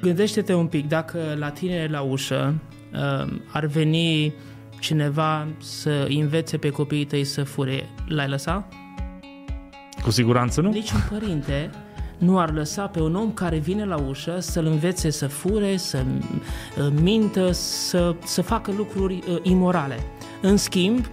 Gândește-te un pic, dacă la tine la ușă uh, ar veni cineva să învețe pe copiii tăi să fure, l-ai lăsa? Cu siguranță nu. Niciun părinte nu ar lăsa pe un om care vine la ușă să-l învețe să fure, să uh, mintă, să, să facă lucruri uh, imorale. În schimb,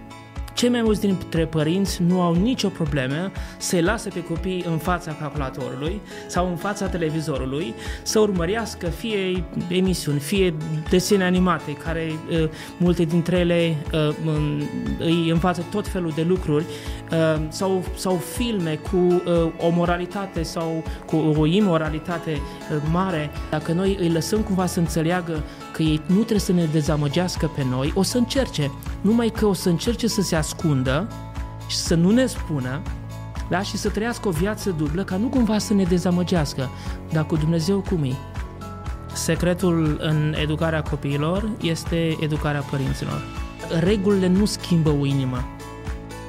cei mai mulți dintre părinți nu au nicio problemă să-i lase pe copii în fața calculatorului sau în fața televizorului să urmărească fie emisiuni, fie desene animate, care uh, multe dintre ele uh, îi învață tot felul de lucruri uh, sau, sau filme cu uh, o moralitate sau cu o imoralitate uh, mare. Dacă noi îi lăsăm cumva să înțeleagă că ei nu trebuie să ne dezamăgească pe noi, o să încerce. Numai că o să încerce să se ascundă și să nu ne spună da? și să trăiască o viață dublă ca nu cumva să ne dezamăgească. Dar cu Dumnezeu cum e? Secretul în educarea copiilor este educarea părinților. Regulile nu schimbă o inimă.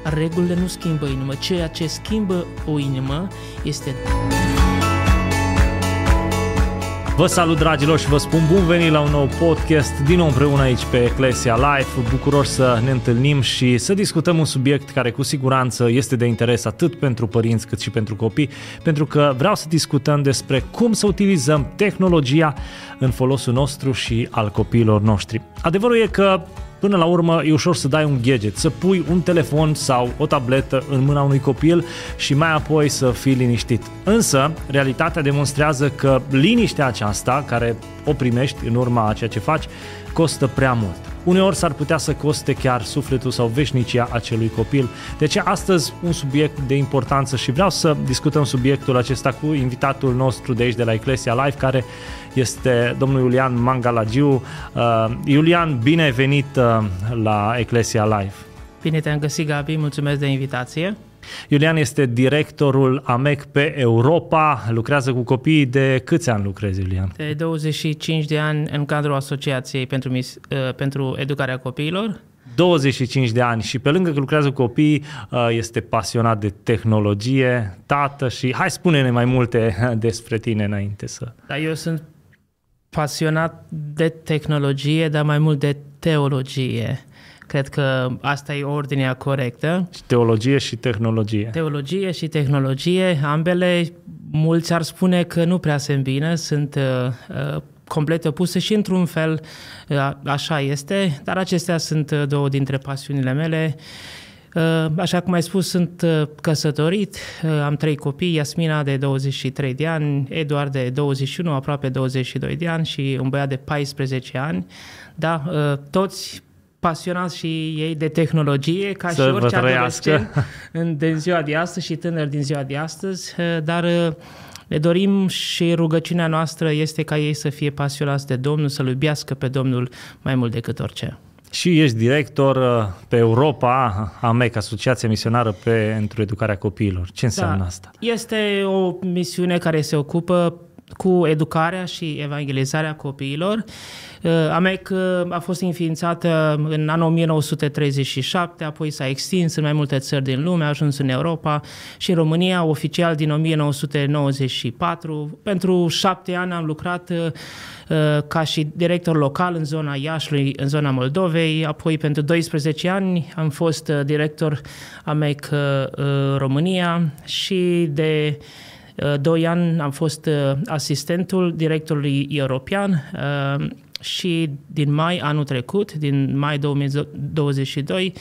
Regulile nu schimbă inimă. Ceea ce schimbă o inimă este Vă salut dragilor și vă spun bun venit la un nou podcast din nou împreună aici pe Ecclesia Life. Bucuros să ne întâlnim și să discutăm un subiect care cu siguranță este de interes atât pentru părinți cât și pentru copii, pentru că vreau să discutăm despre cum să utilizăm tehnologia în folosul nostru și al copiilor noștri. Adevărul e că Până la urmă e ușor să dai un gadget, să pui un telefon sau o tabletă în mâna unui copil și mai apoi să fii liniștit. Însă, realitatea demonstrează că liniștea aceasta, care o primești în urma a ceea ce faci, costă prea mult. Uneori s-ar putea să coste chiar sufletul sau veșnicia acelui copil. De ce astăzi un subiect de importanță și vreau să discutăm subiectul acesta cu invitatul nostru de aici de la Ecclesia Live, care este domnul Iulian Mangalagiu. Uh, Iulian, bine ai venit uh, la Ecclesia Live! Bine te-am găsit, Gabi, mulțumesc de invitație. Iulian este directorul AMEC pe Europa, lucrează cu copiii de câți ani lucrezi, Iulian? De 25 de ani în cadrul Asociației pentru, mis, uh, pentru Educarea Copiilor. 25 de ani și pe lângă că lucrează cu copii, este pasionat de tehnologie, tată și hai spune-ne mai multe despre tine înainte să... Da, eu sunt pasionat de tehnologie, dar mai mult de teologie. Cred că asta e ordinea corectă. Și teologie și tehnologie. Teologie și tehnologie, ambele, mulți ar spune că nu prea se îmbină, sunt uh, uh complet opuse și într-un fel uh, așa este, dar acestea sunt uh, două dintre pasiunile mele. Uh, Uh, așa cum ai spus, sunt uh, căsătorit, uh, am trei copii, Iasmina de 23 de ani, Eduard de 21, aproape 22 de ani și un băiat de 14 ani. Da, toți pasionați și ei de tehnologie, ca Să și orice adolescent din ziua de astăzi și tânăr din ziua de astăzi, dar ne dorim și rugăciunea noastră este ca ei să fie pasionați de Domnul, să-L iubească pe Domnul mai mult decât orice. Și ești director uh, pe Europa, AMEC, Asociația Misionară pentru Educarea Copiilor. Ce înseamnă da, asta? Este o misiune care se ocupă cu educarea și evangelizarea copiilor. Uh, AMEC uh, a fost înființată în anul 1937, apoi s-a extins în mai multe țări din lume, a ajuns în Europa și în România oficial din 1994. Pentru șapte ani am lucrat Uh, ca și director local în zona Iașului, în zona Moldovei, apoi pentru 12 ani am fost uh, director AMEC uh, România și de doi ani am fost asistentul directorului european și din mai anul trecut, din mai 2022,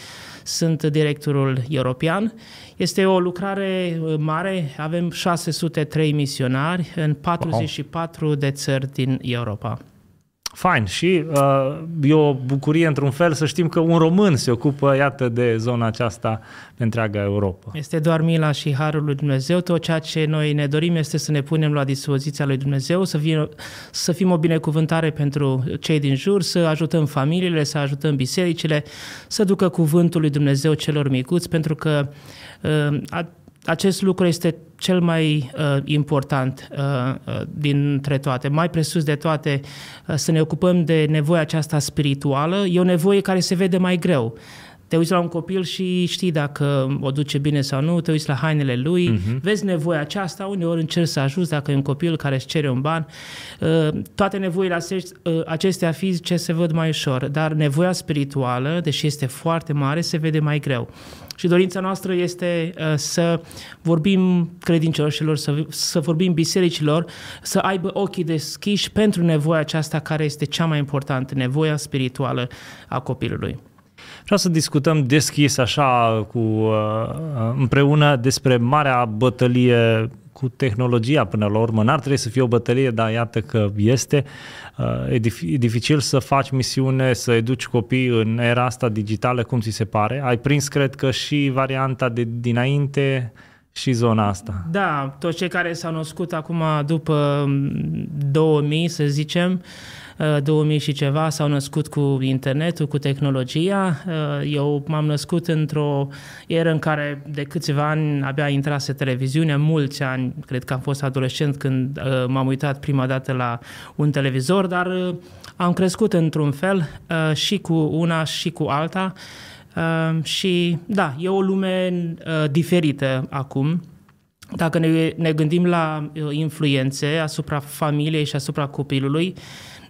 sunt directorul european. Este o lucrare uh, mare, avem 603 misionari în 44 wow. de țări din Europa. Fain și uh, e o bucurie într-un fel să știm că un român se ocupă, iată, de zona aceasta pe întreaga Europa. Este doar mila și harul lui Dumnezeu. Tot ceea ce noi ne dorim este să ne punem la dispoziția lui Dumnezeu, să, fie, să fim o binecuvântare pentru cei din jur, să ajutăm familiile, să ajutăm bisericile, să ducă cuvântul lui Dumnezeu celor micuți, pentru că uh, acest lucru este cel mai uh, important uh, uh, dintre toate, mai presus de toate, uh, să ne ocupăm de nevoia aceasta spirituală. E o nevoie care se vede mai greu, Te uiți la un copil și știi dacă o duce bine sau nu, te uiți la hainele lui, uh-huh. vezi nevoia aceasta, uneori încerci să ajuți dacă e un copil care își cere un ban. Uh, toate nevoile uh, acestea fizice se văd mai ușor, dar nevoia spirituală, deși este foarte mare, se vede mai greu. Și dorința noastră este uh, să vorbim credincioșilor, să, să vorbim bisericilor, să aibă ochii deschiși pentru nevoia aceasta care este cea mai importantă, nevoia spirituală a copilului. Vreau să discutăm deschis așa cu uh, împreună despre marea bătălie cu tehnologia până la urmă. N-ar trebui să fie o bătălie, dar iată că este. Uh, e dificil să faci misiune, să educi copii în era asta digitală, cum ți se pare? Ai prins, cred că, și varianta de dinainte și zona asta. Da, toți cei care s-au născut acum după 2000, să zicem, 2000 uh, și ceva s-au născut cu internetul, cu tehnologia. Uh, eu m-am născut într-o eră în care de câțiva ani abia intrase televiziunea, mulți ani, cred că am fost adolescent când uh, m-am uitat prima dată la un televizor, dar am crescut într-un fel și cu una și cu alta. Și da, e o lume diferită acum. Dacă ne, ne gândim la influențe asupra familiei și asupra copilului,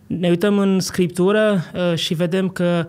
ne uităm în scriptură uh, și vedem că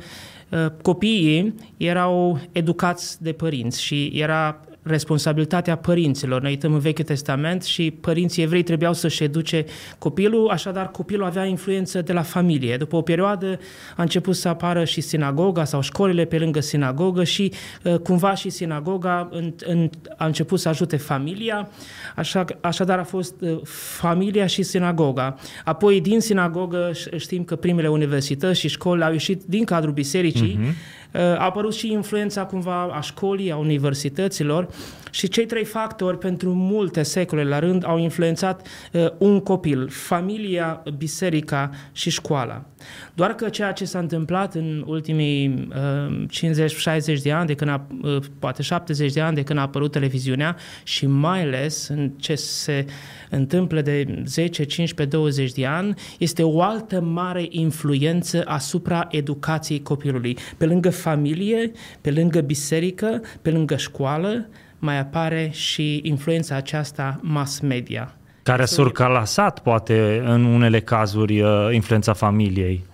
uh, copiii erau educați de părinți și era responsabilitatea părinților. Ne uităm în Vechiul Testament și părinții evrei trebuiau să-și educe copilul, așadar copilul avea influență de la familie. După o perioadă a început să apară și sinagoga sau școlile pe lângă sinagogă și uh, cumva și sinagoga în, în, a început să ajute familia, așa, așadar a fost uh, familia și sinagoga. Apoi din sinagogă știm că primele universități și școli au ieșit din cadrul bisericii, uh-huh a apărut și influența cumva a școlii, a universităților și cei trei factori pentru multe secole la rând au influențat uh, un copil, familia, biserica și școala. Doar că ceea ce s-a întâmplat în ultimii uh, 50-60 de ani, de când a, uh, poate 70 de ani de când a apărut televiziunea și mai ales în ce se întâmplă de 10, 15, 20 de ani, este o altă mare influență asupra educației copilului. Pe lângă familie, pe lângă biserică, pe lângă școală, mai apare și influența aceasta mass media. Care a surcalasat, poate, în unele cazuri, uh, influența familiei.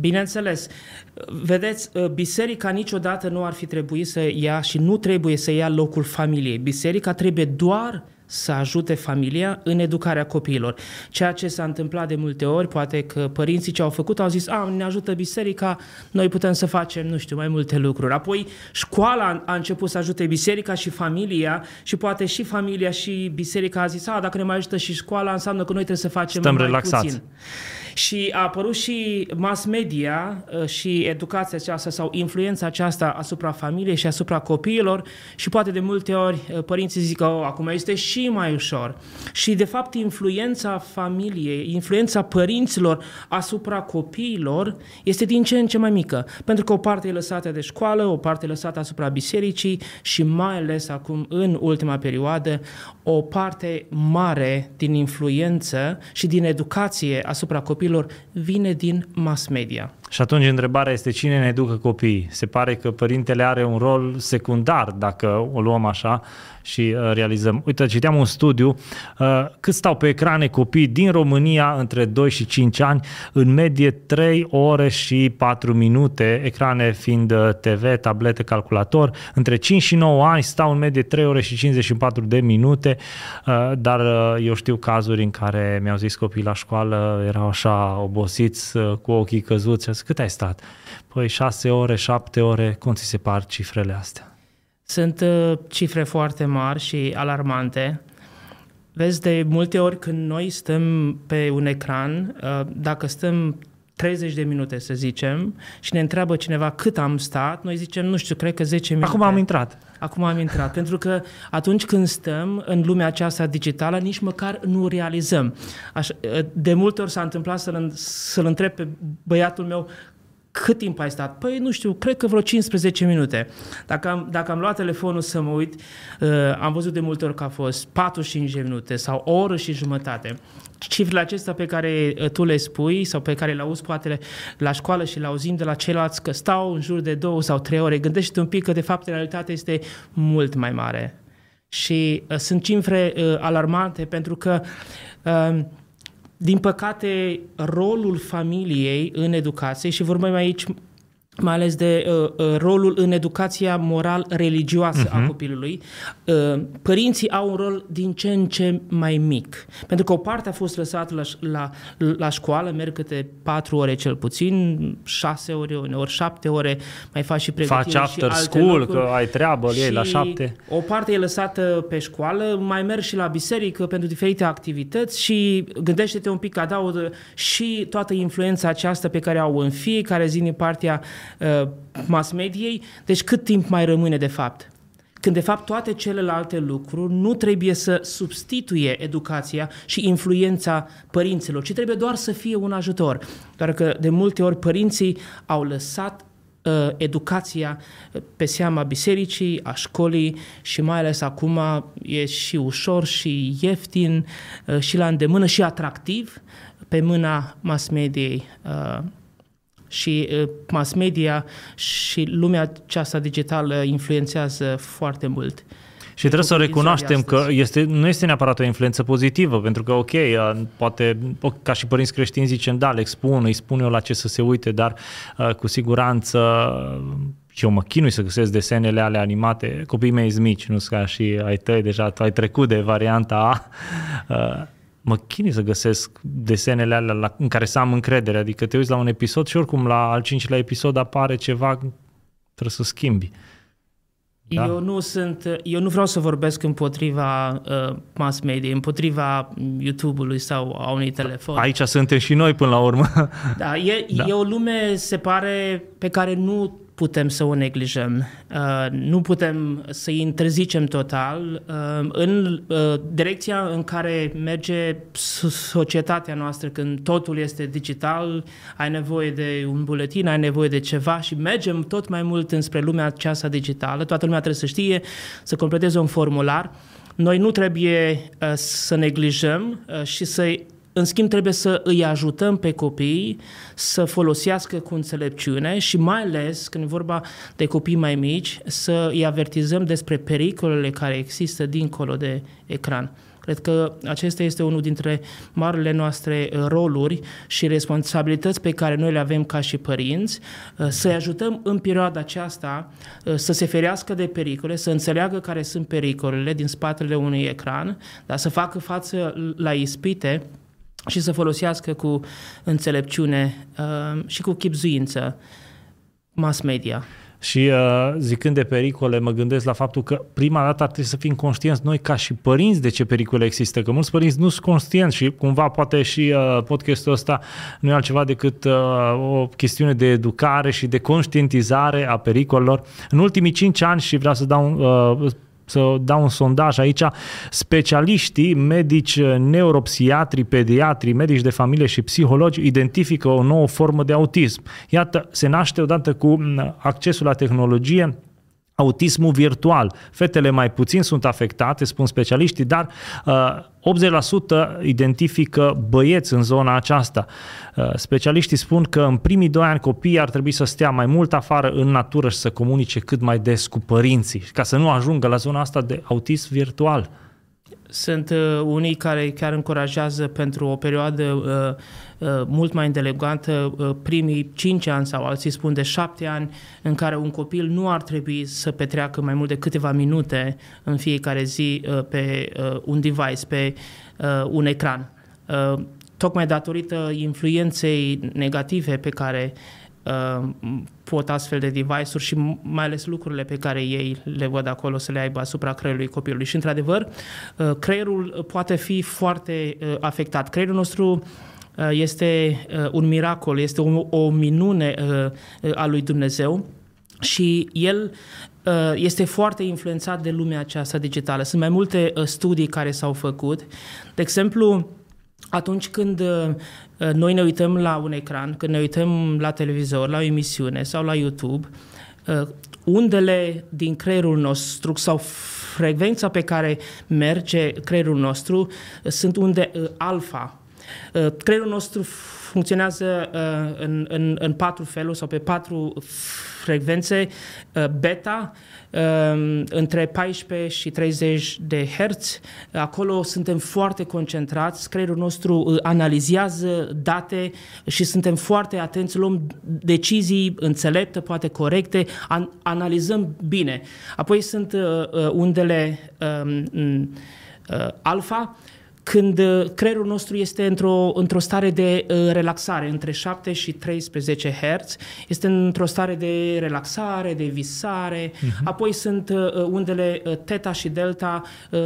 Bineînțeles. Vedeți, uh, biserica niciodată nu ar fi trebuit să ia și nu trebuie să ia locul familiei. Biserica trebuie doar să ajute familia în educarea copiilor. Ceea ce s-a întâmplat de multe ori, poate că părinții ce au făcut au zis, a, ne ajută biserica, noi putem să facem, nu știu, mai multe lucruri. Apoi școala a început să ajute biserica și familia și poate și familia și biserica a zis, a, dacă ne mai ajută și școala, înseamnă că noi trebuie să facem Stăm mai relaxați. puțin. Și a apărut și mass media uh, și educația aceasta sau influența aceasta asupra familiei și asupra copiilor și poate de multe ori uh, părinții zic că oh, acum este și mai ușor. Și de fapt influența familiei, influența părinților asupra copiilor este din ce în ce mai mică. Pentru că o parte e lăsată de școală, o parte e lăsată asupra bisericii și mai ales acum în ultima perioadă o parte mare din influență și din educație asupra copiilor copilor vine din mass media. Și atunci întrebarea este cine ne educă copiii? Se pare că părintele are un rol secundar, dacă o luăm așa, și uh, realizăm. Uite, citeam un studiu, uh, cât stau pe ecrane copii din România între 2 și 5 ani, în medie 3 ore și 4 minute, ecrane fiind uh, TV, tablete, calculator, între 5 și 9 ani stau în medie 3 ore și 54 de minute, dar eu știu cazuri în care mi-au zis copiii la școală, erau așa obosiți, cu ochii căzuți, cât ai stat? Păi 6 ore, 7 ore, cum ți se par cifrele astea? Sunt uh, cifre foarte mari și alarmante. Vezi, de multe ori când noi stăm pe un ecran, uh, dacă stăm 30 de minute, să zicem, și ne întreabă cineva cât am stat, noi zicem, nu știu, cred că 10 minute. Acum am intrat. Acum am intrat, pentru că atunci când stăm în lumea aceasta digitală, nici măcar nu realizăm. Așa, de multe ori s-a întâmplat să-l, să-l întreb pe băiatul meu cât timp ai stat? Păi nu știu, cred că vreo 15 minute. Dacă am, dacă am luat telefonul să mă uit, uh, am văzut de multe ori că a fost 45 de minute sau o oră și jumătate. Cifrele acestea pe care uh, tu le spui sau pe care le auzi poate la școală și le auzim de la ceilalți că stau în jur de două sau trei ore, gândește un pic că de fapt realitatea este mult mai mare. Și uh, sunt cifre uh, alarmante pentru că uh, din păcate, rolul familiei în educație, și vorbim aici mai ales de uh, uh, rolul în educația moral-religioasă uh-huh. a mhm. copilului. Uh, părinții au un rol din ce în ce mai mic. Pentru că o parte a fost lăsată la, la, la școală, merg câte patru ore cel puțin, șase ore, ori șapte ore, mai faci și pregătire Faci after și alte school, lucruri. că ai treabă, ei la șapte. O parte e lăsată pe școală, mai mergi și la biserică pentru diferite activități și gândește-te un pic, adaugă și toată influența aceasta pe care au în fiecare zi din partea Uh, mass mediei, deci cât timp mai rămâne de fapt? Când de fapt toate celelalte lucruri nu trebuie să substituie educația și influența părinților, ci trebuie doar să fie un ajutor. Doar că de multe ori părinții au lăsat uh, educația pe seama bisericii, a școlii și mai ales acum e și ușor și ieftin uh, și la îndemână și atractiv pe mâna mass mediei uh, și mass media și lumea aceasta digitală influențează foarte mult. Și trebuie să recunoaștem că este, nu este neapărat o influență pozitivă, pentru că, ok, poate, ca și părinți creștini zicem, da, le expun, îi spun eu la ce să se uite, dar cu siguranță și eu mă chinui să găsesc desenele ale animate, copiii mei sunt mici, nu ca și ai tăi, deja tu ai trecut de varianta A, mă chinui să găsesc desenele alea la, în care să am încredere. Adică te uiți la un episod și oricum la al cincilea episod apare ceva, trebuie să schimbi. Da? Eu nu sunt, eu nu vreau să vorbesc împotriva uh, mass media, împotriva YouTube-ului sau a unui telefon. Aici suntem și noi până la urmă. Da, e, da. e o lume, se pare, pe care nu putem să o neglijăm. Uh, nu putem să-i interzicem total. Uh, în uh, direcția în care merge societatea noastră, când totul este digital, ai nevoie de un buletin, ai nevoie de ceva și mergem tot mai mult înspre lumea aceasta digitală. Toată lumea trebuie să știe, să completeze un formular. Noi nu trebuie uh, să neglijăm uh, și să în schimb, trebuie să îi ajutăm pe copii să folosească cu înțelepciune și mai ales când e vorba de copii mai mici, să îi avertizăm despre pericolele care există dincolo de ecran. Cred că acesta este unul dintre marile noastre uh, roluri și responsabilități pe care noi le avem ca și părinți, uh, să-i ajutăm în perioada aceasta uh, să se ferească de pericole, să înțeleagă care sunt pericolele din spatele unui ecran, dar să facă față la ispite și să folosească cu înțelepciune uh, și cu chipzuință mass media. Și uh, zicând de pericole, mă gândesc la faptul că prima dată ar trebui să fim conștienți noi ca și părinți de ce pericole există, că mulți părinți nu sunt conștienți și cumva poate și uh, podcastul ăsta nu e altceva decât uh, o chestiune de educare și de conștientizare a pericolelor. În ultimii cinci ani și vreau să dau uh, să dau un sondaj aici, specialiștii, medici, neuropsiatri, pediatri, medici de familie și psihologi identifică o nouă formă de autism. Iată, se naște odată cu accesul la tehnologie autismul virtual. Fetele mai puțin sunt afectate, spun specialiștii, dar uh, 80% identifică băieți în zona aceasta. Uh, specialiștii spun că în primii doi ani copiii ar trebui să stea mai mult afară în natură și să comunice cât mai des cu părinții, ca să nu ajungă la zona asta de autism virtual. Sunt uh, unii care chiar încurajează pentru o perioadă uh, uh, mult mai indelegantă uh, primii 5 ani sau alții spun de 7 ani în care un copil nu ar trebui să petreacă mai mult de câteva minute în fiecare zi uh, pe uh, un device, pe uh, un ecran. Uh, tocmai datorită influenței negative pe care uh, pot astfel de device-uri și mai ales lucrurile pe care ei le văd acolo să le aibă asupra creierului copilului. Și, într-adevăr, uh, creierul poate fi foarte uh, afectat. Creierul nostru uh, este un miracol, este o, o minune a lui Dumnezeu și el este foarte influențat de lumea aceasta digitală. Sunt mai multe studii care s-au făcut. De exemplu, atunci când uh, noi ne uităm la un ecran, când ne uităm la televizor, la o emisiune sau la YouTube, uh, undele din creierul nostru sau frecvența pe care merge creierul nostru sunt unde alfa. Creierul nostru funcționează în, în, în patru feluri sau pe patru frecvențe beta, Ehm, între 14 și 30 de herți. Acolo suntem foarte concentrați, creierul nostru uh, analizează date și suntem foarte atenți, luăm decizii înțelepte, poate corecte, an- analizăm bine. Apoi sunt uh, uh, undele um, uh, alfa, când uh, creierul nostru este într-o, într-o stare de uh, relaxare, între 7 și 13 Hz, este într-o stare de relaxare, de visare, uh-huh. apoi sunt uh, undele uh, teta și delta, uh,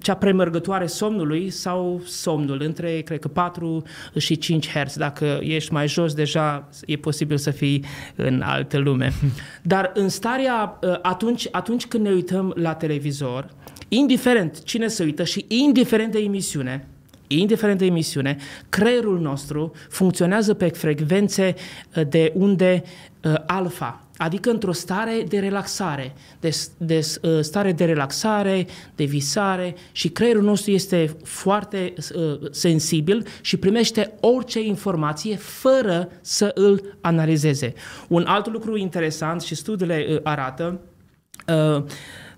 cea premergătoare somnului sau somnul, între, cred că, 4 și 5 Hz. Dacă ești mai jos, deja e posibil să fii în altă lume. Dar în starea, uh, atunci, atunci când ne uităm la televizor, indiferent cine se uită și indiferent de emisiune, indiferent de emisiune, creierul nostru funcționează pe frecvențe uh, de unde uh, alfa, adică într-o stare de relaxare, de, de uh, stare de relaxare, de visare și creierul nostru este foarte uh, sensibil și primește orice informație fără să îl analizeze. Un alt lucru interesant și studiile uh, arată uh,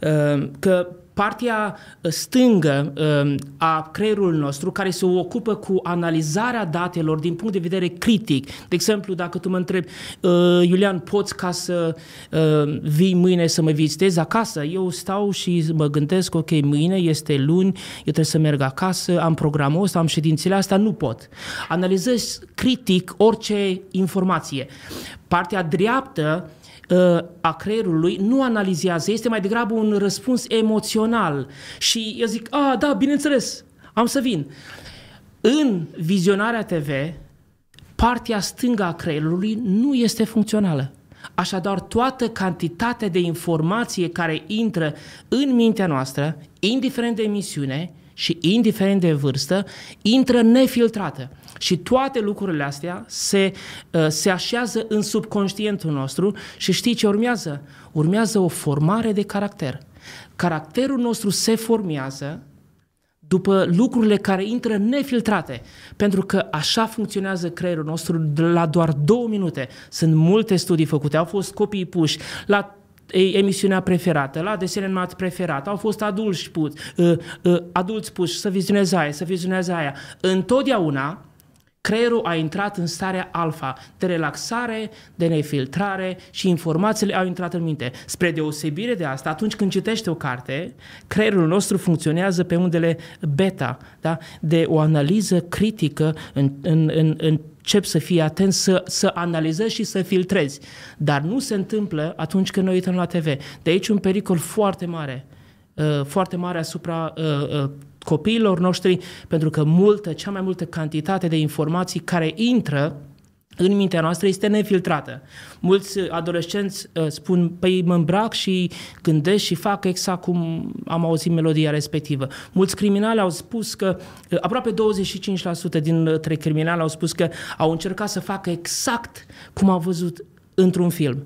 uh, că partea uh, stângă um, a creierului nostru care se ocupă cu analizarea datelor din punct de vedere critic. De exemplu, dacă tu mă întrebi, uh, Iulian, poți ca să uh, vii mâine să mă vizitezi acasă? Eu stau și mă gândesc, ok, mâine este luni, eu trebuie să merg acasă, am programul ăsta, am ședințele astea, nu pot. Analizez critic orice informație. Partea dreaptă a creierului nu analizează, este mai degrabă un răspuns emoțional. Și eu zic, a, da, bineînțeles, am să vin. În vizionarea TV, partea stângă a creierului nu este funcțională. Așadar, toată cantitatea de informație care intră în mintea noastră, indiferent de emisiune și indiferent de vârstă, intră nefiltrată. Și toate lucrurile astea se, uh, se așează în subconștientul nostru și știi ce urmează? Urmează o formare de caracter. Caracterul nostru se formează după lucrurile care intră nefiltrate, pentru că așa funcționează creierul nostru la doar două minute. Sunt multe studii făcute, au fost copii puși la emisiunea preferată, la desene animat preferat, au fost adulți puși, uh, uh, adulți puși să vizioneze aia, să vizioneze aia. Întotdeauna creierul a intrat în starea alfa, de relaxare, de nefiltrare și informațiile au intrat în minte. Spre deosebire de asta, atunci când citește o carte, creierul nostru funcționează pe undele beta, da? de o analiză critică în, în, în, încep să fii atent, să, să analizezi și să filtrezi. Dar nu se întâmplă atunci când noi uităm la TV. De aici un pericol foarte mare, uh, foarte mare asupra uh, uh, copiilor noștri, pentru că multă, cea mai multă cantitate de informații care intră în mintea noastră este nefiltrată. Mulți adolescenți uh, spun, păi mă îmbrac și gândesc și fac exact cum am auzit melodia respectivă. Mulți criminali au spus că, uh, aproape 25% dintre criminali au spus că au încercat să facă exact cum au văzut într-un film.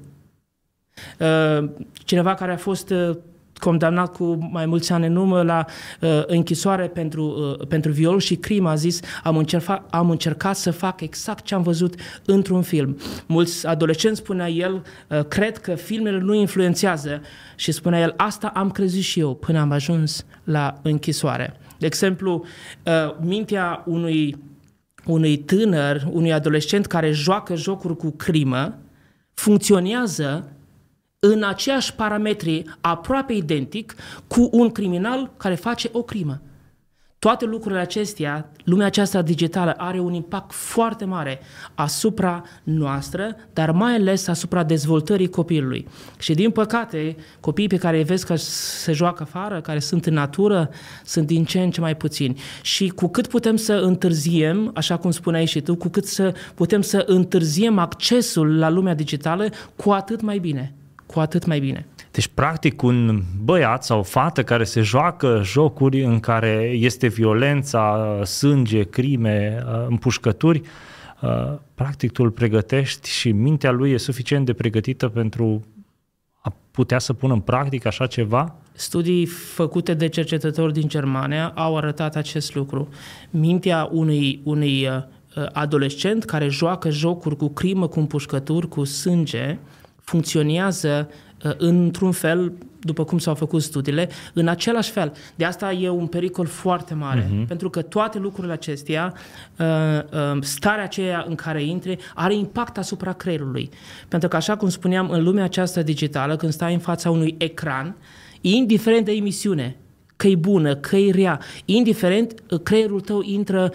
Uh, cineva care a fost condamnat cu mai mulți ani în urmă la uh, închisoare pentru, uh, pentru viol și crimă, a zis am încercat, am încercat să fac exact ce am văzut într-un film. Mulți adolescenți, spunea el, uh, cred că filmele nu influențează și spunea el, asta am crezut și eu până am ajuns la închisoare. De exemplu, uh, mintea unui, unui tânăr, unui adolescent care joacă jocuri cu crimă, funcționează în aceiași parametri aproape identic cu un criminal care face o crimă. Toate lucrurile acestea, lumea aceasta digitală are un impact foarte mare asupra noastră, dar mai ales asupra dezvoltării copilului. Și din păcate, copiii pe care îi vezi că se joacă afară, care sunt în natură, sunt din ce în ce mai puțini. Și cu cât putem să întârziem, așa cum spuneai și tu, cu cât să putem să întârziem accesul la lumea digitală, cu atât mai bine cu atât mai bine. Deci, practic, un băiat sau o fată care se joacă jocuri în care este violența, sânge, crime, împușcături, practic tu îl pregătești și mintea lui e suficient de pregătită pentru a putea să pună în practică așa ceva? Studii făcute de cercetători din Germania au arătat acest lucru. Mintea unui, unui adolescent care joacă jocuri cu crimă, cu împușcături, cu sânge, funcționează Uh, într-un fel, după cum s-au făcut studiile, în același fel. De asta e un pericol foarte mare, uh-huh. pentru că toate lucrurile acestea, uh, uh, starea aceea în care intri, are impact asupra creierului. Pentru că, așa cum spuneam, în lumea aceasta digitală, când stai în fața unui ecran, indiferent de emisiune, că e bună, că e rea, indiferent, creierul tău intră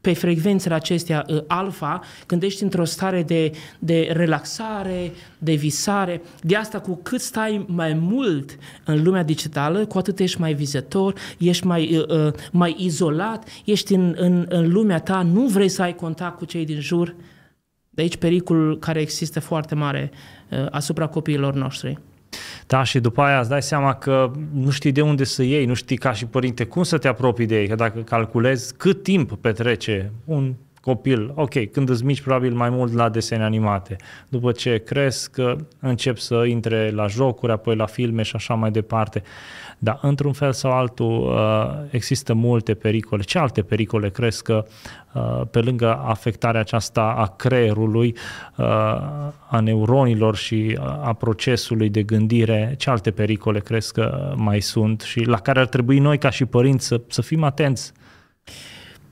pe frecvențele acestea uh, alfa, când ești într-o stare de, de relaxare, de visare. De asta, cu cât stai mai mult în lumea digitală, cu atât ești mai vizător, ești mai, uh, uh, mai izolat, ești în, în, în lumea ta, nu vrei să ai contact cu cei din jur. De aici pericolul care există foarte mare uh, asupra copiilor noștri. Da, și după aia îți dai seama că nu știi de unde să iei, nu știi ca și părinte cum să te apropii de ei, că dacă calculezi cât timp petrece un copil, ok, când îți mici probabil mai mult la desene animate, după ce cresc încep să intre la jocuri, apoi la filme și așa mai departe. Dar într-un fel sau altul uh, există multe pericole. Ce alte pericole crezi că uh, pe lângă afectarea aceasta a creierului, uh, a neuronilor și a procesului de gândire, ce alte pericole crezi că mai sunt și la care ar trebui noi ca și părinți să, să fim atenți?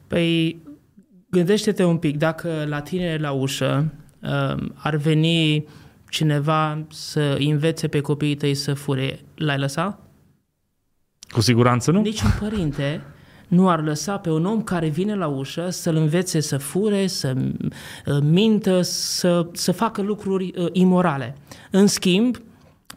Păi gândește-te un pic, dacă la tine la ușă ar veni cineva să învețe pe copiii tăi să fure, l-ai lăsat? Cu siguranță nu. Niciun părinte nu ar lăsa pe un om care vine la ușă să-l învețe să fure, să uh, mintă, să, să facă lucruri uh, imorale. În schimb,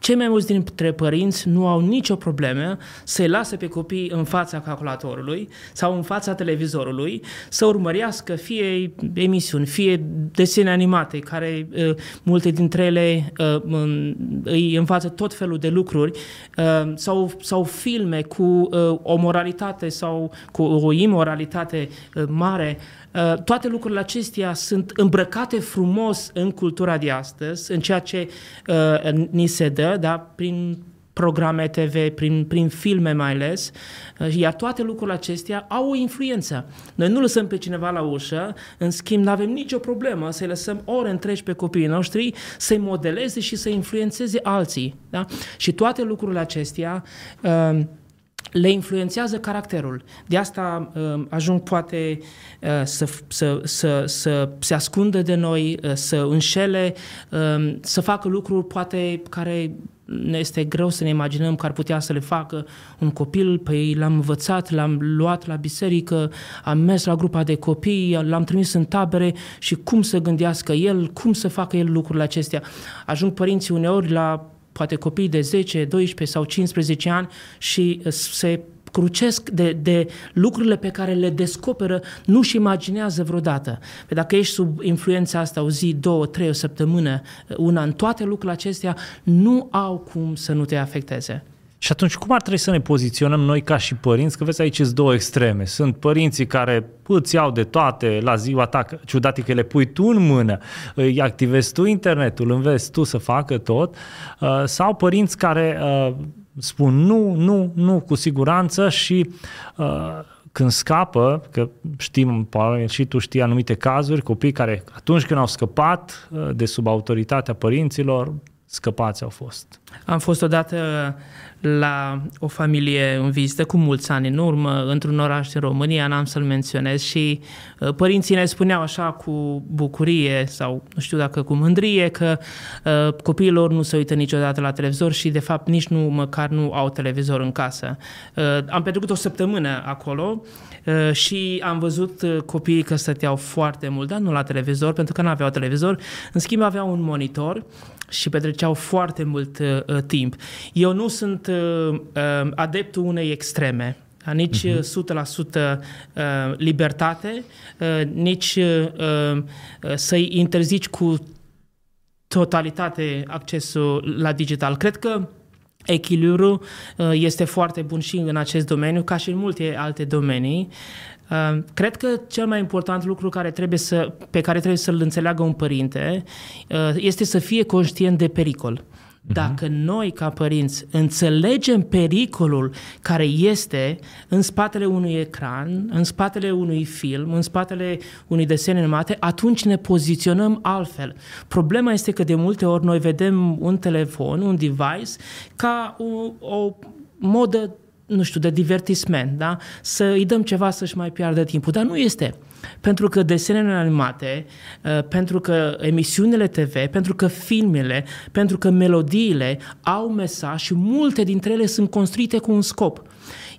cei mai mulți dintre părinți nu au nicio problemă să-i lase pe copii în fața calculatorului sau în fața televizorului să urmărească fie emisiuni, fie desene animate, care uh, multe dintre ele uh, îi învață tot felul de lucruri, uh, sau, sau filme cu uh, o moralitate sau cu o imoralitate uh, mare, Uh, toate lucrurile acestea sunt îmbrăcate frumos în cultura de astăzi, în ceea ce uh, ni se dă, da, prin programe TV, prin, prin filme mai ales, uh, iar toate lucrurile acestea au o influență. Noi nu lăsăm pe cineva la ușă, în schimb nu avem nicio problemă să-i lăsăm ore întregi pe copiii noștri să-i modeleze și să influențeze alții. Da? Și toate lucrurile acestea uh, le influențează caracterul. De asta uh, ajung poate uh, să, să, să, să se ascundă de noi, uh, să înșele, uh, să facă lucruri poate care ne este greu să ne imaginăm că ar putea să le facă un copil, păi l-am învățat, l-am luat la biserică, am mers la grupa de copii, l-am trimis în tabere și cum să gândească el, cum să facă el lucrurile acestea. Ajung părinții uneori la poate copii de 10, 12 sau 15 ani și uh, se crucesc de, de lucrurile pe care le descoperă, nu-și imaginează vreodată. Păi dacă ești sub influența asta o zi, două, trei, o săptămână, una în toate lucrurile acestea, nu au cum să nu te afecteze. Și atunci cum ar trebui să ne poziționăm noi ca și părinți? Că vezi aici sunt două extreme. Sunt părinții care îți iau de toate la ziua ta, ciudat că le pui tu în mână, îi activezi tu internetul, înveți tu să facă tot, uh, sau părinți care uh, spun nu, nu, nu, cu siguranță și uh, când scapă, că știm, și tu știi anumite cazuri, copii care atunci când au scăpat de sub autoritatea părinților, scăpați au fost. Am fost odată la o familie în vizită cu mulți ani în urmă, într-un oraș din România, n-am să-l menționez, și uh, părinții ne spuneau așa cu bucurie sau nu știu dacă cu mândrie că uh, copiilor nu se uită niciodată la televizor și de fapt nici nu măcar nu au televizor în casă. Uh, am petrecut o săptămână acolo uh, și am văzut uh, copiii că stăteau foarte mult, dar nu la televizor, pentru că nu aveau televizor, în schimb aveau un monitor și petreceau foarte mult uh, uh, timp. Eu nu sunt uh, uh, adeptul unei extreme, nici uh-huh. 100% uh, libertate, uh, nici uh, uh, să-i interzici cu totalitate accesul la digital. Cred că echilibru uh, este foarte bun și în acest domeniu, ca și în multe alte domenii. Uh, cred că cel mai important lucru care trebuie să, pe care trebuie să-l înțeleagă un părinte uh, este să fie conștient de pericol. Mhm. Dacă noi, ca părinți, înțelegem pericolul care este în spatele unui ecran, în spatele unui film, în spatele unui desen animate, atunci ne poziționăm altfel. Problema este că de multe ori noi vedem un telefon, un device, ca o, o modă nu știu, de divertisment, da? să îi dăm ceva să-și mai piardă timpul, dar nu este. Pentru că desenele animate, uh, pentru că emisiunile TV, pentru că filmele, pentru că melodiile au mesaj și multe dintre ele sunt construite cu un scop.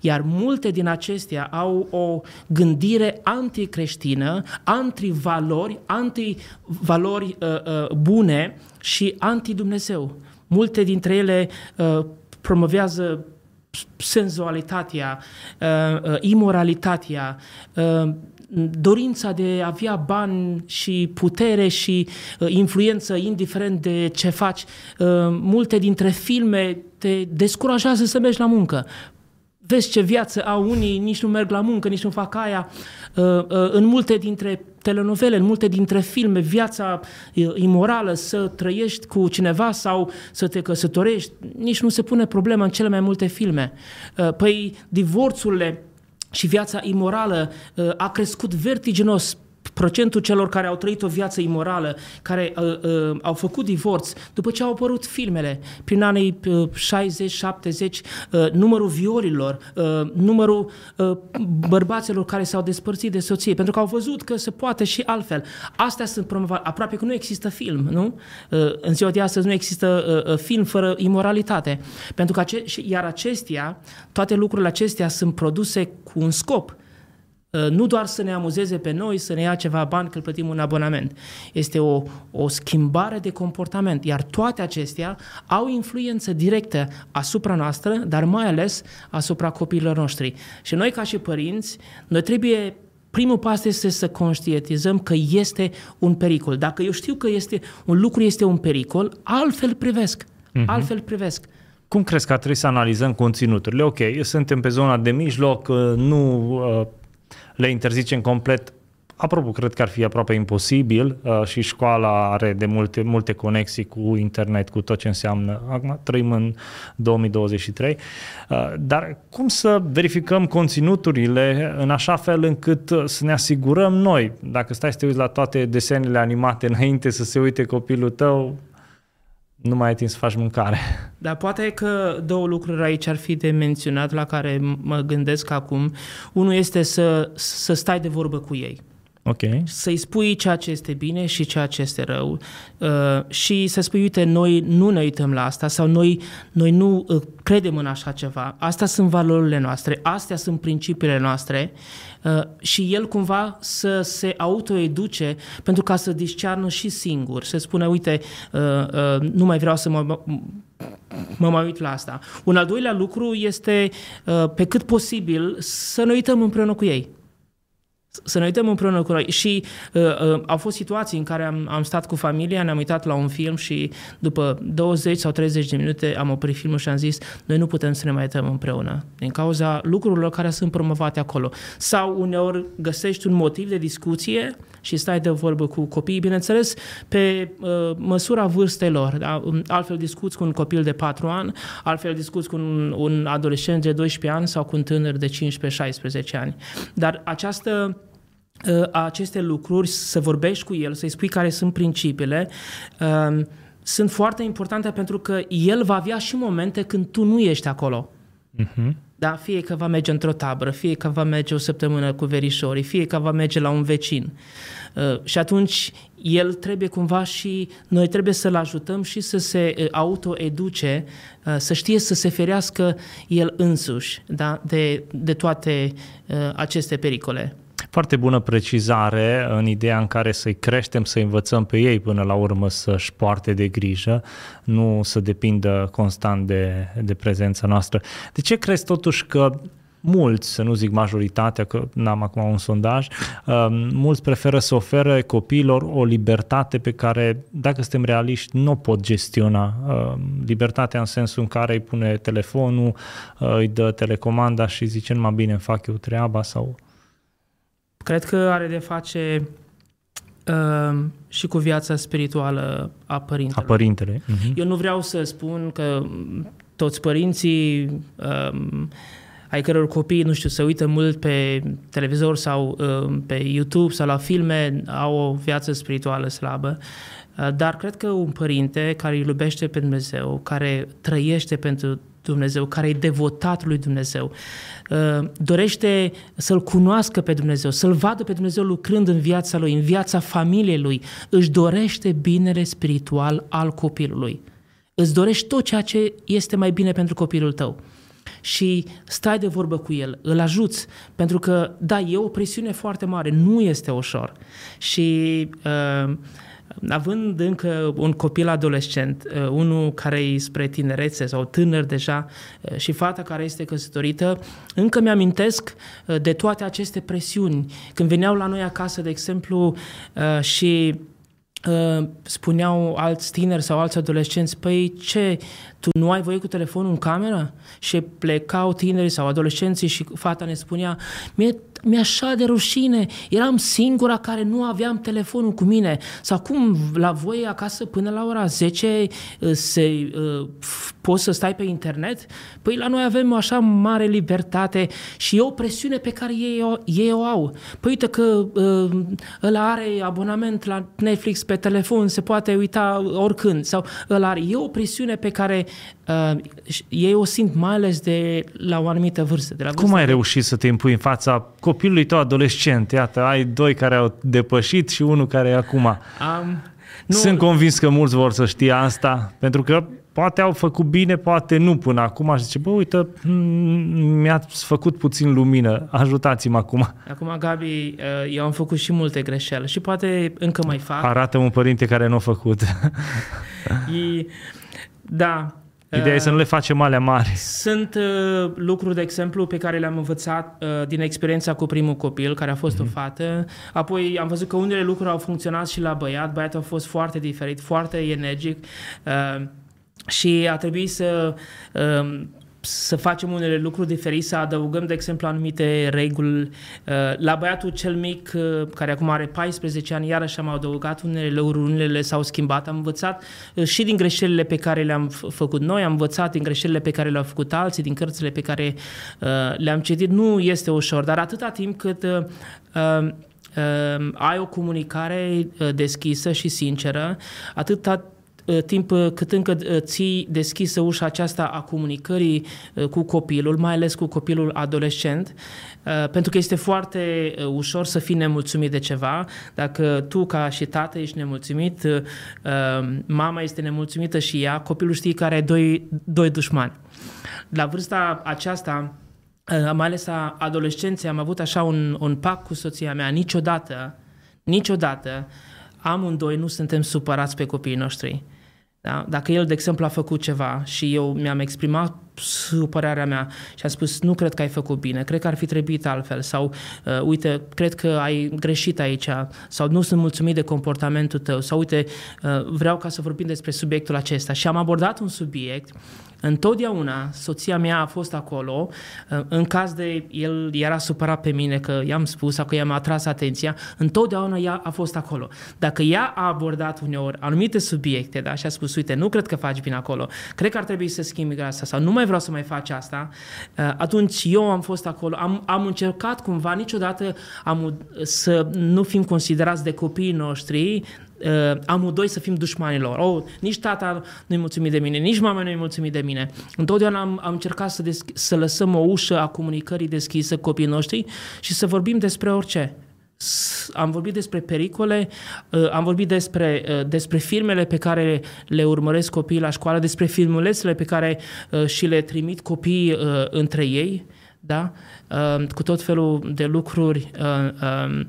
Iar multe din acestea au o gândire anticreștină, anti-valori, anti-valori uh, uh, bune și anti-Dumnezeu. Multe dintre ele uh, promovează senzualitatea, uh, uh, imoralitatea, uh, dorința de a avea bani și putere și uh, influență, indiferent de ce faci. Uh, multe dintre filme te descurajează să mergi la muncă. Vezi ce viață au unii, nici nu merg la muncă, nici nu fac aia. Uh, uh, în multe dintre telenovele, în multe dintre filme, viața uh, imorală, să trăiești cu cineva sau să te căsătorești, nici nu se pune problema în cele mai multe filme. Păi divorțurile și viața imorală a crescut vertiginos procentul celor care au trăit o viață imorală, care uh, uh, au făcut divorț, după ce au apărut filmele, prin anii uh, 60-70, uh, numărul violilor, uh, numărul uh, bărbaților care s-au despărțit de soție, pentru că au văzut că se poate și altfel. Astea sunt promovate. Aproape că nu există film, nu? Uh, în ziua de astăzi nu există uh, uh film fără imoralitate. Pentru că ace- iar acestea, toate lucrurile acestea sunt produse cu un scop Uh, nu doar să ne amuzeze pe noi, să ne ia ceva bani că plătim un abonament. Este o, o schimbare de comportament, iar toate acestea au influență directă asupra noastră, dar mai ales asupra copiilor noștri. Și noi, ca și părinți, noi trebuie primul pas este să conștientizăm că este un pericol. Dacă eu știu că este un lucru este un pericol, altfel privesc. Uh-huh. Altfel privesc. Cum crezi că trebuie să analizăm conținuturile? Ok, suntem pe zona de mijloc, uh, nu uh, le interzicem complet Apropo, cred că ar fi aproape imposibil uh, și școala are de multe, multe conexii cu internet, cu tot ce înseamnă. Acum trăim în 2023. Uh, dar cum să verificăm conținuturile în așa fel încât uh, să ne asigurăm noi, dacă stai să te uiți la toate desenele animate înainte să se uite copilul tău, nu mai ai timp să faci mâncare. Dar poate că două lucruri aici ar fi de menționat la care mă gândesc acum. Unul este să, să stai de vorbă cu ei. Okay. Să-i spui ceea ce este bine și ceea ce este rău uh, și să spui, uite, noi nu ne uităm la asta sau noi, noi nu uh, credem în așa ceva. Astea sunt valorile noastre, astea sunt principiile noastre uh, și el cumva să se autoeduce pentru ca să discearnă și singur, să spună, uite, uh, uh, nu mai vreau să mă mă mai uit la asta. Un al doilea lucru este, uh, pe cât posibil, să ne uităm împreună cu ei să ne uităm împreună cu noi. Și uh, uh, au fost situații în care am, am stat cu familia, ne-am uitat la un film și după 20 sau 30 de minute am oprit filmul și am zis noi nu putem să ne mai uităm împreună din cauza lucrurilor care sunt promovate acolo. Sau uneori găsești un motiv de discuție și stai de vorbă cu copiii, bineînțeles, pe uh, măsura vârstei lor. Da? Altfel discuți cu un copil de 4 ani, altfel discuți cu un, un adolescent de 12 ani sau cu un tânăr de 15-16 ani. Dar această uh, aceste lucruri, să vorbești cu el, să-i spui care sunt principiile, uh, sunt foarte importante pentru că el va avea și momente când tu nu ești acolo. Uh-huh. Da? Fie că va merge într-o tabără, fie că va merge o săptămână cu verișorii, fie că va merge la un vecin. Uh, și atunci el trebuie cumva și noi trebuie să-l ajutăm și să se uh, autoeduce, uh, să știe să se ferească el însuși da? de, de toate uh, aceste pericole. Foarte bună precizare în ideea în care să-i creștem, să învățăm pe ei până la urmă să-și poarte de grijă, nu să depindă constant de, de prezența noastră. De ce crezi totuși că mulți, să nu zic majoritatea, că n-am acum un sondaj, uh, mulți preferă să ofere copiilor o libertate pe care, dacă suntem realiști, nu o pot gestiona. Uh, libertatea în sensul în care îi pune telefonul, uh, îi dă telecomanda și zice numai bine, fac eu treaba sau... Cred că are de face uh, și cu viața spirituală a părintelui. A părintele. Uh-huh. Eu nu vreau să spun că toți părinții um, ai căror copii, nu știu, se uită mult pe televizor sau uh, pe YouTube sau la filme, au o viață spirituală slabă. Uh, dar cred că un părinte care îl iubește pe Dumnezeu, care trăiește pentru Dumnezeu, care e devotat lui Dumnezeu, uh, dorește să-L cunoască pe Dumnezeu, să-L vadă pe Dumnezeu lucrând în viața lui, în viața familiei lui, își dorește binele spiritual al copilului. Îți dorești tot ceea ce este mai bine pentru copilul tău și stai de vorbă cu el, îl ajuți, pentru că, da, e o presiune foarte mare, nu este ușor. Și uh, având încă un copil adolescent, uh, unul care e spre tinerețe sau tânăr deja uh, și fata care este căsătorită, încă mi-amintesc uh, de toate aceste presiuni. Când veneau la noi acasă, de exemplu, și spuneau alți tineri sau alți adolescenți, păi ce, tu nu ai voie cu telefonul în cameră? Și plecau tinerii sau adolescenții și fata ne spunea, mie mi-e așa de rușine, eram singura care nu aveam telefonul cu mine. Sau cum, la voi acasă până la ora 10 uh, se, uh, poți să stai pe internet? Păi la noi avem o așa mare libertate și e o presiune pe care ei o, ei o au. Păi uite că uh, ăla are abonament la Netflix pe telefon, se poate uita oricând. Sau ăla are. E o presiune pe care uh, ei o simt mai ales de la o anumită vârstă. De la vârstă Cum ai de... reușit să te impui în fața copilului tău adolescent? Iată, ai doi care au depășit și unul care e acum. Um, nu... Sunt convins că mulți vor să știe asta, pentru că poate au făcut bine, poate nu până acum și zice, bă, uite, mi-ați făcut puțin lumină, ajutați-mă acum. Acum, Gabi, uh, eu am făcut și multe greșeli și poate încă mai fac. Arată un părinte care nu a făcut. E, da, Ideea e să nu le facem alea mari. Sunt uh, lucruri, de exemplu, pe care le-am învățat uh, din experiența cu primul copil, care a fost mm-hmm. o mhm. fată. Apoi am văzut că unele lucruri au funcționat și la băiat. Băiatul a fost foarte diferit, foarte energic. Uh, și a trebuit să uh, să facem unele lucruri diferite, să adăugăm, de exemplu, anumite reguli. Uh, la băiatul cel mic, uh, care acum are 14 ani, iarăși am adăugat unele lucruri, unele s-au schimbat. Am învățat uh, și din greșelile pe care le-am făcut noi, am învățat din greșelile pe care le-au făcut alții, din cărțile pe care le-am citit. Nu este ușor, dar atâta timp cât ai o comunicare deschisă și sinceră, atâta Uh, timp uh, cât încă uh, ții deschisă ușa aceasta a comunicării cu copilul, mai ales cu copilul adolescent, pentru că este foarte ușor să fii nemulțumit de ceva. Dacă tu, ca și tată, ești nemulțumit, mama este nemulțumită și ea, copilul știe că are doi, doi dușmani. La vârsta aceasta, mai ales a adolescenței, am avut așa un, un pact cu soția mea, niciodată, niciodată, amândoi nu suntem supărați pe copiii noștri. Da? Dacă el, de exemplu, a făcut ceva și eu mi-am exprimat supărarea mea și am spus nu cred că ai făcut bine, cred că ar fi trebuit altfel sau uh, uite, cred că ai greșit aici sau nu sunt mulțumit de comportamentul tău sau uite, uh, vreau ca să vorbim despre subiectul acesta și am abordat un subiect Întotdeauna soția mea a fost acolo, uh, în caz de el era supărat pe mine că i-am spus sau că i-am atras atenția, întotdeauna ea a fost acolo. Dacă ea a abordat uneori anumite subiecte da, și a spus, uite, nu cred că faci bine acolo, cred că ar trebui să schimbi asta sau nu mai vreau să mai faci asta, uh, atunci eu am fost acolo, am, am încercat cumva niciodată am, să nu fim considerați de copiii noștri uh, amândoi să fim dușmanilor. Oh, nici tata nu-i mulțumit de mine, nici mama nu-i mulțumit de mine. Întotdeauna am, am încercat să, des- să lăsăm o ușă a comunicării deschisă copiii noștri și să vorbim despre orice. Am vorbit despre pericole, uh, am vorbit despre, uh, despre filmele pe care le urmăresc copiii la școală, despre filmulețele pe care uh, și le trimit copiii între ei, da? cu tot felul de lucruri um,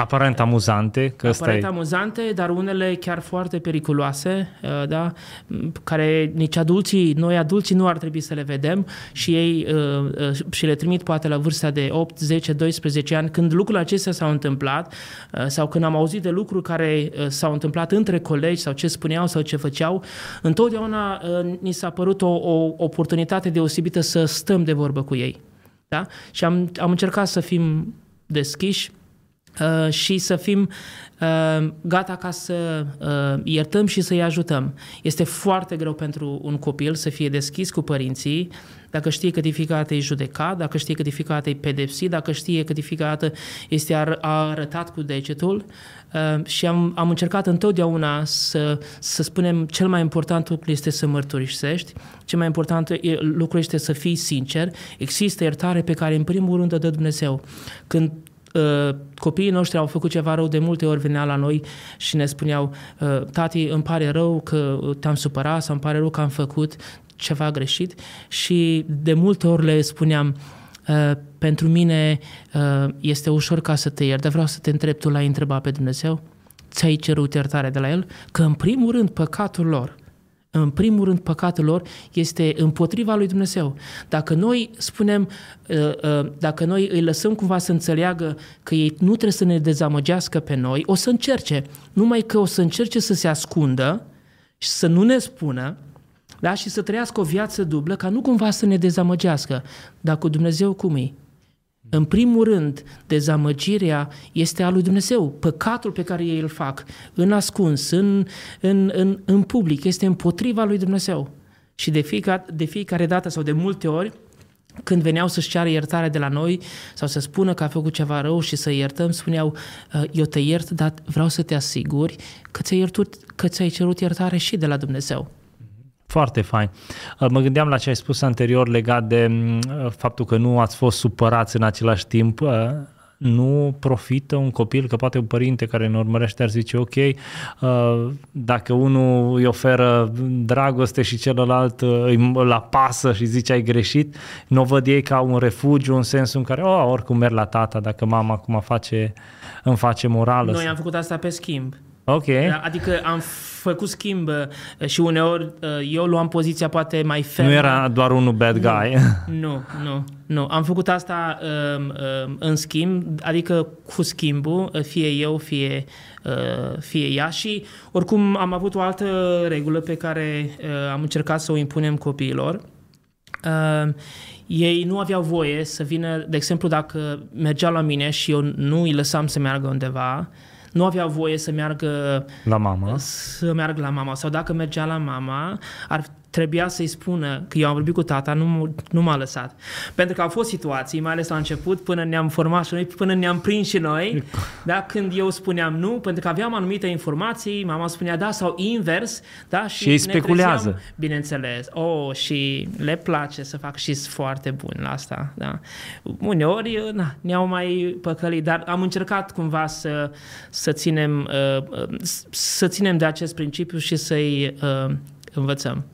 Aparent amuzante, că ăsta aparent e... amuzante, dar unele chiar foarte periculoase, uh, da? M, care nici adulții, noi adulții nu ar trebui să le vedem și ei uh, uh, și le trimit poate la vârsta de 8, 10, 12 ani, când lucrurile acestea s-au întâmplat uh, sau când am auzit de lucruri care uh, s-au întâmplat între colegi sau ce spuneau sau ce făceau, întotdeauna uh, ni s-a părut o, o oportunitate deosebită să stăm de vorbă cu ei. Da? Și am, am încercat să fim deschiși uh, și să fim uh, gata ca să uh, iertăm și să-i ajutăm. Este foarte greu pentru un copil să fie deschis cu părinții, dacă știe că de fiecare dată e judecat, dacă știe că de fiecare dată e pedepsit, dacă știe că de fiecare dată este ar, arătat cu degetul uh, și am, am încercat întotdeauna să, să spunem cel mai important lucru este să mărturisești, cel mai important e- lucru este să fii sincer, există iertare pe care în primul rând o dă Dumnezeu. Când uh, copiii noștri au făcut ceva rău, de multe ori venea la noi și ne spuneau, uh, tati, îmi pare rău că te-am supărat sau îmi pare rău că am făcut ceva greșit și de multe ori le spuneam, uh, pentru mine uh, este ușor ca să te iert, dar vreau să te întreb, tu l-ai întrebat pe Dumnezeu? Ți-ai cerut iertare de la El? Că în primul rând păcatul lor în primul rând, păcatul lor este împotriva lui Dumnezeu. Dacă noi spunem, uh, uh, dacă noi îi lăsăm cumva să înțeleagă că ei nu trebuie să ne dezamăgească pe noi, o să încerce. Numai că o să încerce să se ascundă și să nu ne spună, da? și să trăiască o viață dublă, ca nu cumva să ne dezamăgească. Dar cu Dumnezeu cum e? În primul rând, dezamăgirea este a lui Dumnezeu. Păcatul pe care ei îl fac în ascuns, în, în, în, în public, este împotriva lui Dumnezeu. Și de fiecare, de fiecare dată sau de multe ori, când veneau să-și ceară iertare de la noi sau să spună că a făcut ceva rău și să iertăm, spuneau, eu te iert, dar vreau să te asiguri că ți-ai, iertut, că ți-ai cerut iertare și de la Dumnezeu. Foarte fain. Uh, Mă gândeam la ce ai spus anterior legat de mm, faptul că nu ați fost supărați în același timp. Uh, Nu profită un copil, că poate un părinte care ne urmărește ar zice ok, uh, dacă unul îi oferă dragoste și celălalt îi la pasă și zice ai greșit, nu o văd ei ca un refugiu în sensul în care oh, oricum merg la tata dacă mama acum face, îmi face morală. Noi am făcut asta pe schimb. Ok. Da, Adică am făcut schimb uh, și uneori uh, eu luam poziția poate mai fermă. Nu era doar unul bad guy. Nu, nu, nu. Am făcut asta um, um, în schimb, adică cu schimbul, uh, fie eu, fie, uh, fie ea și oricum am avut o altă regulă pe care uh, am încercat să o impunem copiilor. Uh, ei nu aveau voie să vină, de exemplu, dacă mergeau la mine și eu nu îi lăsam să meargă undeva, nu aveau voie să meargă La mama. să meargă la mama sau dacă mergea la mama, ar trebuia să-i spună că eu am vorbit cu tata, nu, m- nu m-a lăsat. Pentru că au fost situații, mai ales la început, până ne-am format și noi, până ne-am prins și noi, da? când eu spuneam nu, pentru că aveam anumite informații, mama spunea da sau invers, da? și, Și ei ne speculează. trezeam, bineînțeles, oh, și le place să fac și sunt foarte buni la asta, da? Uneori, na, ne-au mai păcălit, dar am încercat cumva să, să ținem, uh, uh, să ținem de acest principiu și să-i uh, învățăm.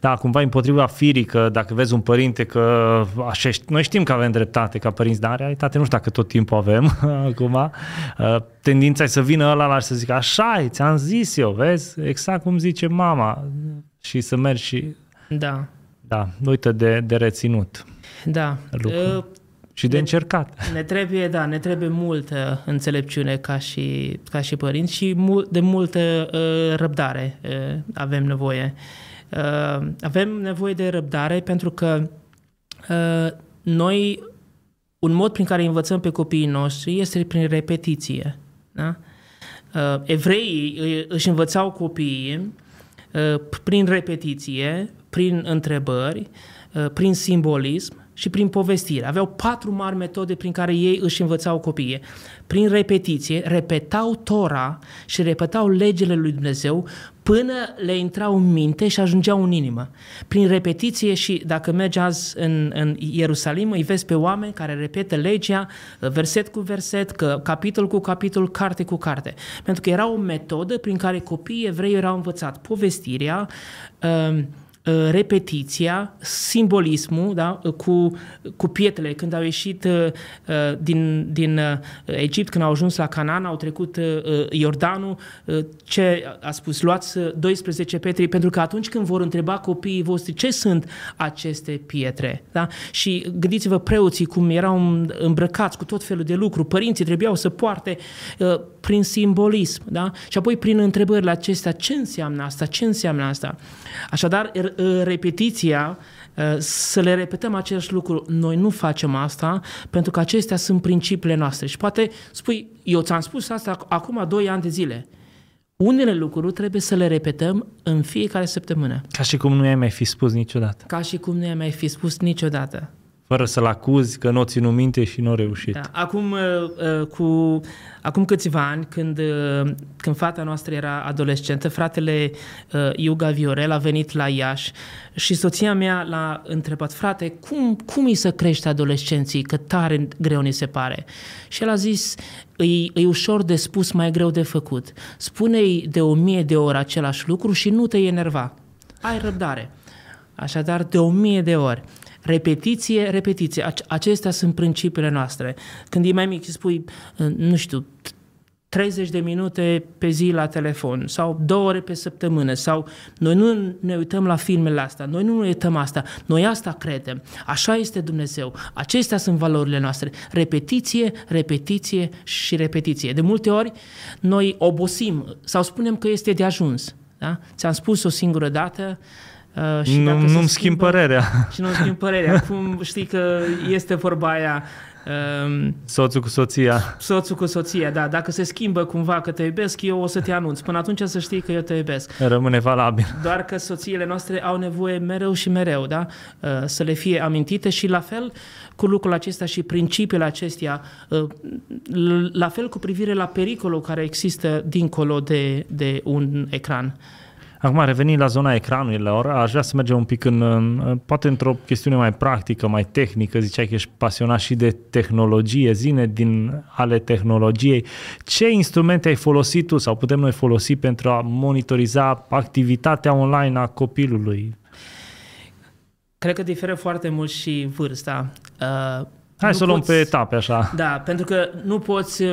Da, cumva împotriva firii că dacă vezi un părinte că așa, ști- noi știm că avem dreptate ca părinți, dar în realitate nu știu dacă tot timpul avem acum. Uh, Tendința e să vină ăla la și să zică așa e, ți-am zis eu, vezi? Exact cum zice mama. Și să mergi și, Da, da, uită de, de reținut da. Lucru. Uh, și de Ne- încercat. Ne trebuie, da, ne trebuie multă înțelepciune ca și, ca și părinți și mul, de multă uh, răbdare uh, avem nevoie. Uh, avem nevoie de răbdare pentru că uh, noi, un mod prin care învățăm pe copiii noștri este prin repetiție. Da? Uh, evreii îi- își învățau copiii uh, prin repetiție, prin întrebări, uh, prin simbolism și prin povestire. Aveau patru mari metode prin care ei își învățau copiii. Prin repetiție, repetau Tora și repetau legile lui Dumnezeu până le intrau în minte și ajungeau în inimă. Prin repetiție și dacă mergi azi în, în Ierusalim, îi vezi pe oameni care repetă legea verset cu verset, că, capitol cu capitol, carte cu carte. Pentru că era o metodă prin care copiii evrei erau învățat povestirea, um, uh, repetiția, simbolismul da, cu, cu pietrele. Când au ieșit uh, uh, din, din Egipt, când au ajuns la Canaan, au trecut Iordanul, ce a spus, luați 12 pietre, pentru că atunci când vor întreba copiii voștri ce sunt aceste pietre, da? și gândiți-vă preoții cum erau îmbrăcați cu tot felul de lucruri, părinții trebuiau să poarte prin simbolism, da? și apoi prin întrebările acestea, ce înseamnă asta, ce înseamnă asta. Așadar, repetiția, să le repetăm același lucru, noi nu facem asta pentru că acestea sunt principiile noastre. Și poate spui, eu ți-am spus asta acum 2 ani de zile. Unele lucruri trebuie să le repetăm în fiecare săptămână. Ca și cum nu i-ai mai fi spus niciodată. Ca și cum nu i-ai mai fi spus niciodată fără să-l acuzi că nu o ținu minte și nu a reușit. Da. Acum, uh, uh, cu, acum câțiva ani, când, uh, când fata noastră era adolescentă, fratele Iuga Viorel a venit la Iași și soția mea l-a întrebat, frate, cum, cum e să crești adolescenții, că tare greu ni se pare? Și el a zis, e, e ușor de spus, mai greu de făcut. Spune-i de o mie de ori același lucru și nu te enerva. Ai răbdare. Așadar, de o mie de ori. Repetiție, repetiție. Acestea sunt principiile noastre. Când e mai mic și spui, uh, nu știu, 30 de minute pe zi la telefon sau două ore pe săptămână sau noi nu ne uităm la filmele astea, noi nu ne uităm asta, noi asta credem, așa este Dumnezeu, acestea sunt valorile noastre, repetiție, repetiție și repetiție. De multe ori noi obosim sau spunem că este de ajuns. Da? Ți-am spus o singură dată, Uh, și nu, nu-mi schimb părerea. Și nu-mi schimb părerea. Acum știi că este vorba aia... Um, soțul cu soția. Soțul cu soția, da. Dacă se schimbă cumva că te iubesc, eu o să te anunț. Până atunci să știi că eu te iubesc. Rămâne valabil. Doar că soțiile noastre au nevoie mereu și mereu, da? Uh, să le fie amintite și la fel cu lucrul acesta și principiile acestea, uh, la fel cu privire la pericolul care există dincolo de, de un ecran. Acum, revenind la zona ecranurilor, aș vrea să mergem un pic în, în, poate într-o chestiune mai practică, mai tehnică, ziceai că ești pasionat și de tehnologie, zine din ale tehnologiei. Ce instrumente ai folosit tu sau putem noi folosi pentru a monitoriza activitatea online a copilului? Cred că diferă foarte mult și vârsta. Uh, Hai nu să luăm pe etape, așa. Da, pentru că nu poți uh,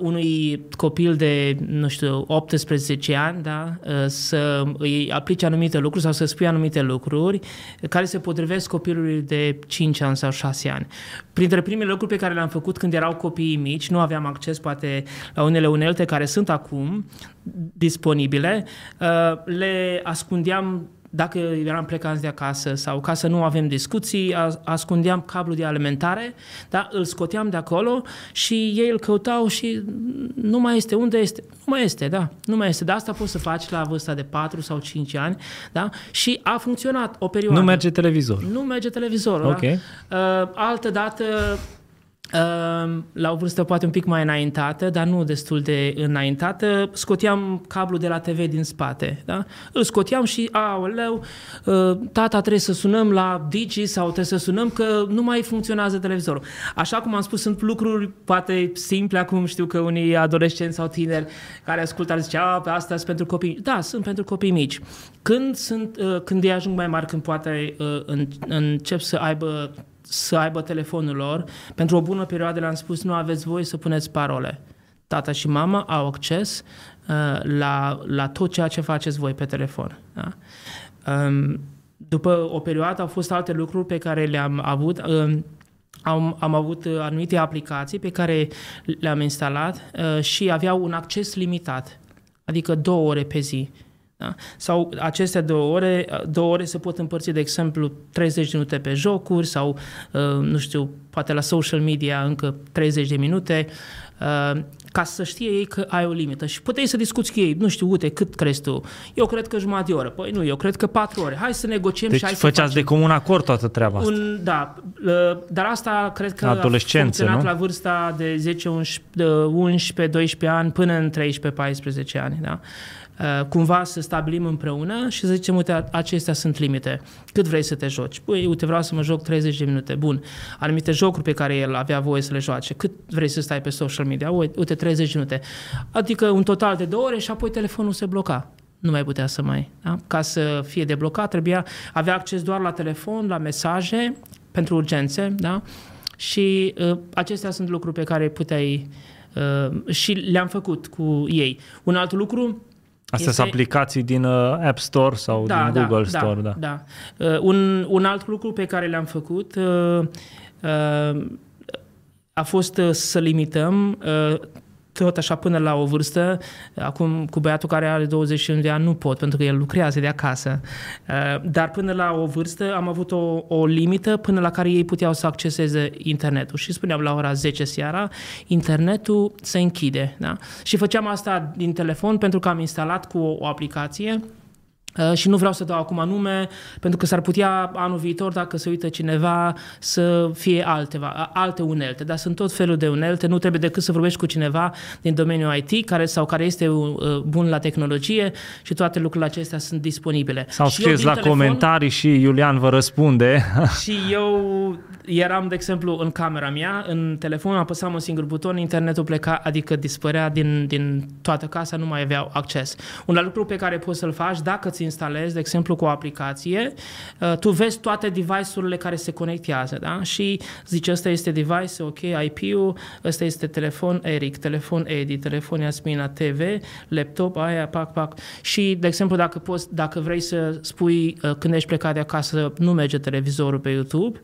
unui copil de, nu știu, 18 ani, da, uh, să îi aplici anumite lucruri sau să spui anumite lucruri care se potrivesc copilului de 5 ani sau 6 ani. Printre primele lucruri pe care le-am făcut când erau copiii mici, nu aveam acces poate la unele unelte care sunt acum disponibile, uh, le ascundeam dacă eram plecați de acasă sau ca să nu avem discuții, ascundeam cablul de alimentare, da? îl scoteam de acolo și ei îl căutau și nu mai este. Unde este? Nu mai este, da. Nu mai este. Dar asta poți să faci la vârsta de 4 sau 5 ani, da? Și a funcționat o perioadă. Nu merge televizor. Nu merge televizorul, da? okay. da? Uh, altă dată la o vârstă poate un pic mai înaintată, dar nu destul de înaintată, scoteam cablul de la TV din spate. Da? Îl scoteam și, aoleu, ă, tata trebuie să sunăm la Digi sau trebuie să sunăm că nu mai funcționează televizorul. Așa cum am spus, sunt lucruri poate simple, acum știu că unii adolescenți sau tineri care ascultă ar zice, a, pe asta sunt pentru copii. Da, sunt pentru copii mici. Când, sunt, ă, când ei ajung mai mari, când poate ă, încep să aibă să aibă telefonul lor. Pentru o bună perioadă le-am spus, nu aveți voie să puneți parole. Tata și mama au acces uh, la, la tot ceea ce faceți voi pe telefon. Da? Um, după o perioadă au fost alte lucruri pe care le-am avut. Um, am, am avut anumite aplicații pe care le-am instalat uh, și aveau un acces limitat, adică două ore pe zi. Da? Sau aceste două ore, două ore se pot împărți, de exemplu, 30 de minute pe jocuri sau, uh, nu știu, poate la social media încă 30 de minute, uh, ca să știe ei că ai o limită. Și puteai să discuți cu ei, nu știu, uite, cât crezi tu? Eu cred că jumătate de oră. Păi nu, eu cred că patru ore. Hai să negociem deci și hai făceați să facem. de comun acord toată treaba asta. Un, da, uh, dar asta cred că a funcționat nu? la vârsta de 10, 11, 11, 12 ani până în 13-14 ani. Da? Uh, cumva să stabilim împreună și să zicem, uite, acestea sunt limite. Cât vrei să te joci? Păi, uite, vreau să mă joc 30 de minute. Bun. Anumite jocuri pe care el avea voie să le joace. Cât vrei să stai pe social media? Uite, 30 de minute. Adică un total de două ore și apoi telefonul se bloca. nu mai putea să mai. Da? Ca să fie deblocat, trebuia avea acces doar la telefon, la mesaje pentru urgențe, da? Și uh, acestea sunt lucruri pe care puteai uh, și le-am făcut cu ei. Un alt lucru Astea este... sunt aplicații din uh, App Store sau da, din da, Google da, Store, da. da. Uh, un, un alt lucru pe care le-am făcut uh, uh, a fost uh, să limităm uh, tot așa până la o vârstă, acum cu băiatul care are 21 de ani nu pot, pentru că el lucrează de acasă, uh, dar până la o vârstă am avut o, o limită până la care ei puteau să acceseze internetul și spuneam la ora 10 seara, internetul se închide. Da? Și făceam asta din telefon pentru că am instalat cu o, o aplicație Uh, și nu vreau să dau acum nume, pentru că s-ar putea anul viitor, dacă se uită cineva, să fie alteva, alte unelte, dar sunt tot felul de unelte, nu trebuie decât să vorbești cu cineva din domeniul IT care, sau care este uh, bun la tehnologie și toate lucrurile acestea sunt disponibile. Sau scrieți la telefon, comentarii și Iulian vă răspunde. Și eu eram, de exemplu, în camera mea, în telefon apăsam un singur buton, internetul pleca, adică dispărea din, din toată casa, nu mai aveau acces. Un alt lucru pe care poți să-l faci, dacă ți instalezi, de exemplu, cu o aplicație, uh, tu vezi toate device-urile care se conectează, da? Și zici, ăsta este device, ok, IP-ul, ăsta este telefon Eric, telefon Edi, telefon Yasmina TV, laptop, aia, pac, pac. Și, de exemplu, dacă, poți, dacă vrei să spui uh, când ești plecat de acasă, nu merge televizorul pe YouTube,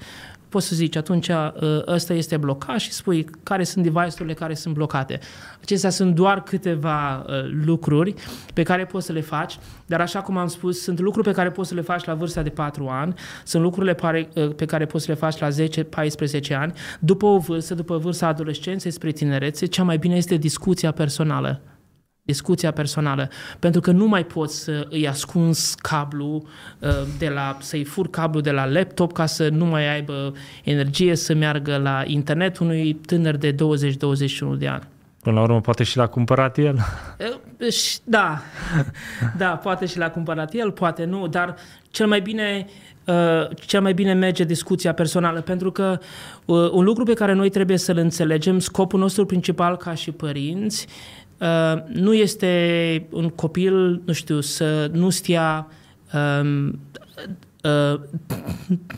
poți să zici atunci ă, ăsta este blocat și spui care sunt device-urile care sunt blocate. Acestea sunt doar câteva ă, lucruri pe care poți să le faci, dar așa cum am spus, sunt lucruri pe care poți să le faci la vârsta de 4 ani, sunt lucrurile ă, pe care poți să le faci la 10-14 ani. După o vârstă, după vârsta adolescenței spre tinerețe, cea mai bine este discuția personală discuția personală, pentru că nu mai poți să îi ascunzi cablu uh, de la, să-i fur cablu de la laptop ca să nu mai aibă energie să meargă la internet unui tânăr de 20-21 de ani. Până la urmă, poate și l-a cumpărat el. Uh, da, da, poate și l-a cumpărat el, poate nu, dar cel mai bine Uh, cel mai bine merge discuția personală, pentru că uh, un lucru pe care noi trebuie să-l înțelegem, scopul nostru principal ca și părinți, Uh, nu este un copil, nu știu, să nu stia um, Uh,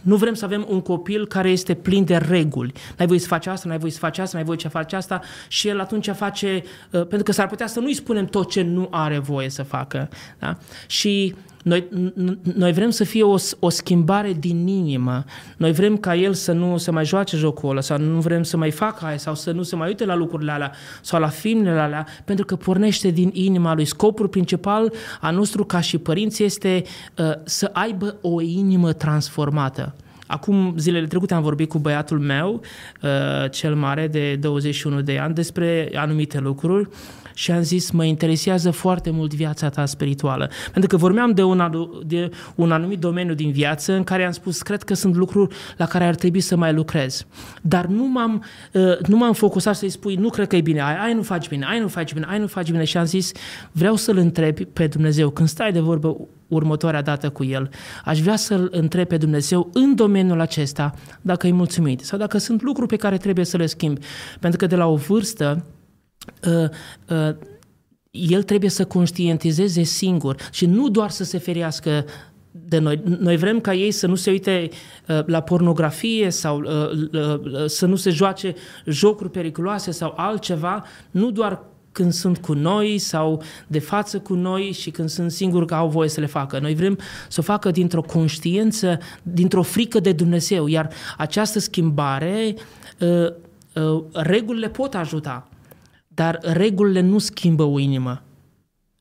nu vrem să avem un copil care este plin de reguli. N-ai voie să faci asta, n-ai voie să faci asta, n-ai voie să faci asta și el atunci face, uh, pentru că s-ar putea să nu-i spunem tot ce nu are voie să facă. Da? Și noi, noi vrem să fie o, o schimbare din inimă. Noi vrem ca el să nu se mai joace jocul ăla sau nu vrem să mai facă aia sau să nu se mai uite la lucrurile alea sau la filmele alea pentru că pornește din inima lui. Scopul principal a nostru ca și părinți este uh, să aibă o inimă transformată. Acum, zilele trecute am vorbit cu băiatul meu, uh, cel mare de 21 de ani, despre anumite lucruri și am zis, mă interesează foarte mult viața ta spirituală. Pentru că vorbeam de un, de un anumit domeniu din viață în care am spus, cred că sunt lucruri la care ar trebui să mai lucrez. Dar nu m-am, uh, nu m-am focusat să-i spui, nu cred că e bine, ai, ai nu faci bine, ai nu faci bine, ai nu faci bine. Și am zis, vreau să-L întrebi pe Dumnezeu, când stai de vorbă următoarea dată cu El, aș vrea să-L întreb pe Dumnezeu în domeniul acesta dacă e mulțumit sau dacă sunt lucruri pe care trebuie să le schimbi. Pentru că de la o vârstă uh, uh, el trebuie să conștientizeze singur și nu doar să se ferească de noi. Noi vrem ca ei să nu se uite uh, la pornografie sau uh, uh, să nu se joace jocuri periculoase sau altceva, nu doar când sunt cu noi sau de față cu noi și când sunt singuri că au voie să le facă. Noi vrem să o facă dintr-o conștiință, dintr-o frică de Dumnezeu, iar această schimbare, uh, uh, regulile pot ajuta, dar regulile nu schimbă o inimă.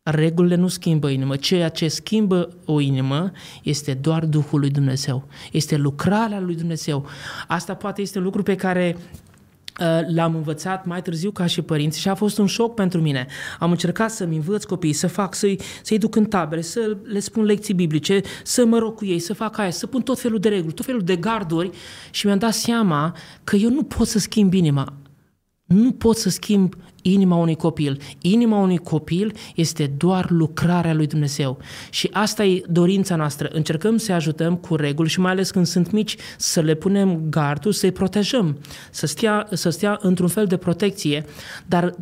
Regulile nu schimbă inimă. Ceea ce schimbă o inimă este doar Duhul lui Dumnezeu. Este lucrarea lui Dumnezeu. Asta poate este un lucru pe care uh, l-am învățat mai târziu ca și părinți și a fost un șoc pentru mine. Am încercat să-mi învăț copiii, să fac, să-i, să-i duc în tabere, să le spun lecții biblice, să mă rog cu ei, să fac aia, să pun tot felul de reguli, tot felul de garduri și mi-am dat seama că eu nu pot să schimb inima. Nu pot să schimb inima unui copil. Inima unui copil este doar lucrarea lui Dumnezeu. Și asta e dorința noastră. Încercăm să ajutăm cu reguli și mai ales când sunt mici să le punem gardul, să-i protejăm, să stea, să stea într-un fel de protecție. Dar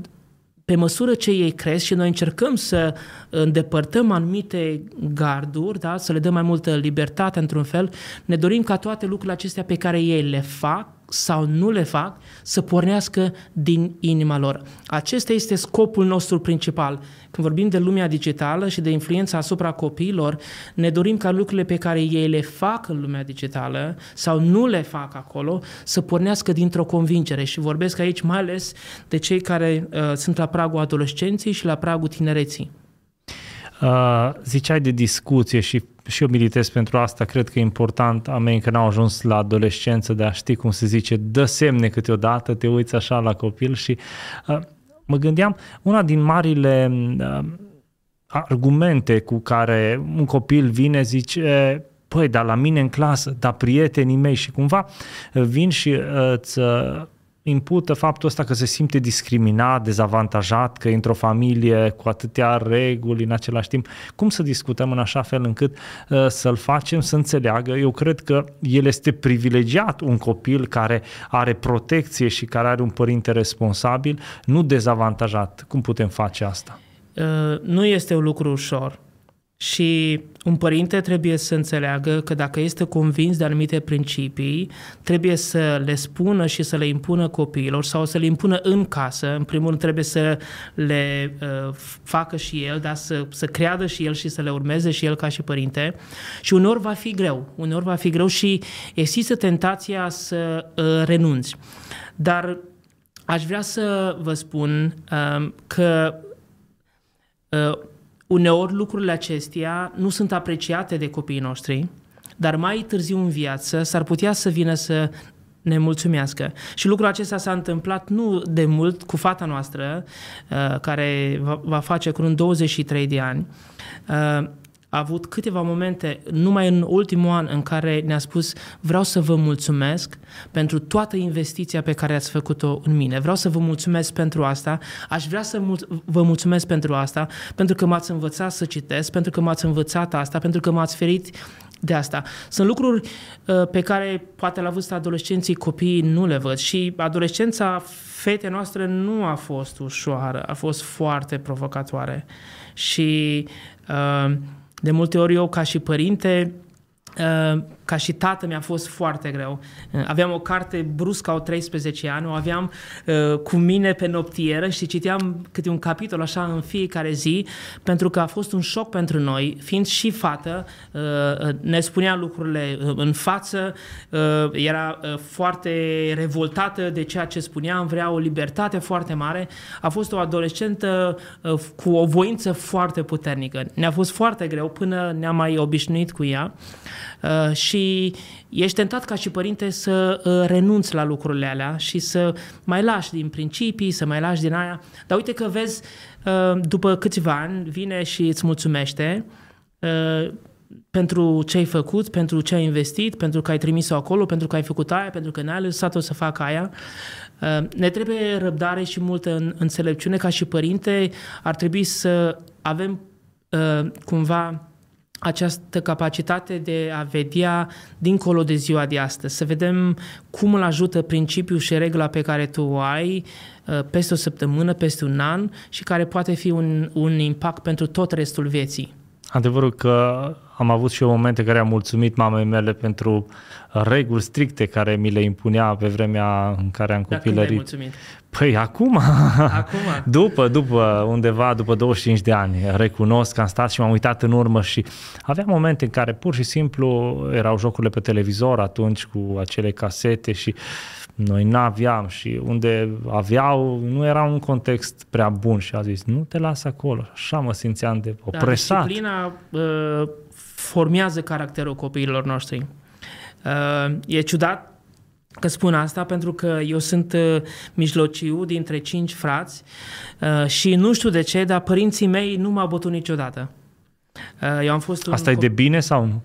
pe măsură ce ei cresc și noi încercăm să îndepărtăm anumite garduri, da? să le dăm mai multă libertate într-un fel, ne dorim ca toate lucrurile acestea pe care ei le fac sau nu le fac să pornească din inima lor. Acesta este scopul nostru principal. Când vorbim de lumea digitală și de influența asupra copiilor, ne dorim ca lucrurile pe care ei le fac în lumea digitală sau nu le fac acolo să pornească dintr-o convingere și vorbesc aici mai ales de cei care uh, sunt la pragul adolescenței și la pragul tinereții. Uh, ziceai de discuție și, și eu militez pentru asta, cred că e important a mei că n-au ajuns la adolescență de a ști cum se zice, dă semne câteodată, te uiți așa la copil. Și uh, mă gândeam, una din marile uh, argumente cu care un copil vine zice, păi, dar la mine în clasă, dar prietenii mei și cumva vin și uh, îți impută faptul ăsta că se simte discriminat, dezavantajat, că e într-o familie cu atâtea reguli în același timp. Cum să discutăm în așa fel încât uh, să-l facem să înțeleagă? Eu cred că el este privilegiat, un copil care are protecție și care are un părinte responsabil, nu dezavantajat. Cum putem face asta? Uh, nu este un lucru ușor. Și un părinte trebuie să înțeleagă că dacă este convins de anumite principii, trebuie să le spună și să le impună copiilor sau să le impună în casă. În primul rând trebuie să le uh, facă și el, dar să, să creadă și el și să le urmeze și el ca și părinte. Și uneori va fi greu. Uneori va fi greu și există tentația să uh, renunți. Dar aș vrea să vă spun uh, că uh, Uneori lucrurile acestea nu sunt apreciate de copiii noștri, dar mai târziu în viață s-ar putea să vină să ne mulțumească. Și lucrul acesta s-a întâmplat nu de mult cu fata noastră, uh, care va face curând 23 de ani. Uh, a avut câteva momente, numai în ultimul an, în care ne-a spus vreau să vă mulțumesc pentru toată investiția pe care ați făcut-o în mine. Vreau să vă mulțumesc pentru asta. Aș vrea să mul- vă mulțumesc pentru asta, pentru că m-ați învățat să citesc, pentru că m-ați învățat asta, pentru că m-ați ferit de asta. Sunt lucruri uh, pe care poate la vârsta adolescenții copiii nu le văd și adolescența fetei noastre nu a fost ușoară, a fost foarte provocatoare. Și uh, de multe ori eu, ca și părinte, uh, ca și tată mi-a fost foarte greu. Uh, aveam o carte bruscă au 13 ani, o aveam uh, cu mine pe noptieră și citeam câte un capitol așa în fiecare zi, pentru că a fost un șoc pentru noi, fiind și fată, uh, uh ne spunea lucrurile uh, în față, uh, era uh, foarte revoltată de ceea ce spuneam, vrea o libertate foarte mare. A fost o adolescentă uh, cu o voință foarte puternică. Ne-a fost foarte greu până ne-am mai obișnuit cu ea. Uh, și ești tentat ca și părinte să uh, renunți la lucrurile alea și să mai lași din principii, să mai lași din aia. Dar uite că vezi, uh, după câțiva ani, vine și îți mulțumește pentru ce ai făcut, pentru ce ai investit, pentru că ai trimis-o acolo, pentru că ai făcut aia, pentru că ne-ai lăsat-o să facă aia. Ne trebuie răbdare și multă înțelepciune ca și părinte. Ar trebui să avem cumva această capacitate de a vedea dincolo de ziua de astăzi, să vedem cum îl ajută principiul și regula pe care tu o ai uh, peste o săptămână, peste un an și care poate fi un, un impact pentru tot restul vieții. Adevărul că am avut și eu momente care am mulțumit mamei mele pentru reguli stricte care mi le impunea pe vremea în care am copilărit. mulțumit? Păi acum, acum, după, după undeva, după 25 de ani, recunosc că am stat și m-am uitat în urmă și aveam momente în care pur și simplu erau jocurile pe televizor atunci cu acele casete și noi n-aveam și unde aveau, nu era un context prea bun și a zis, nu te las acolo. Așa mă simțeam de da, opresat. Da, disciplina uh, formează caracterul copiilor noștri. Uh, e ciudat că spun asta pentru că eu sunt uh, mijlociu dintre cinci frați uh, și nu știu de ce, dar părinții mei nu m-au bătut niciodată. Uh, eu am fost Asta un... e de bine sau nu?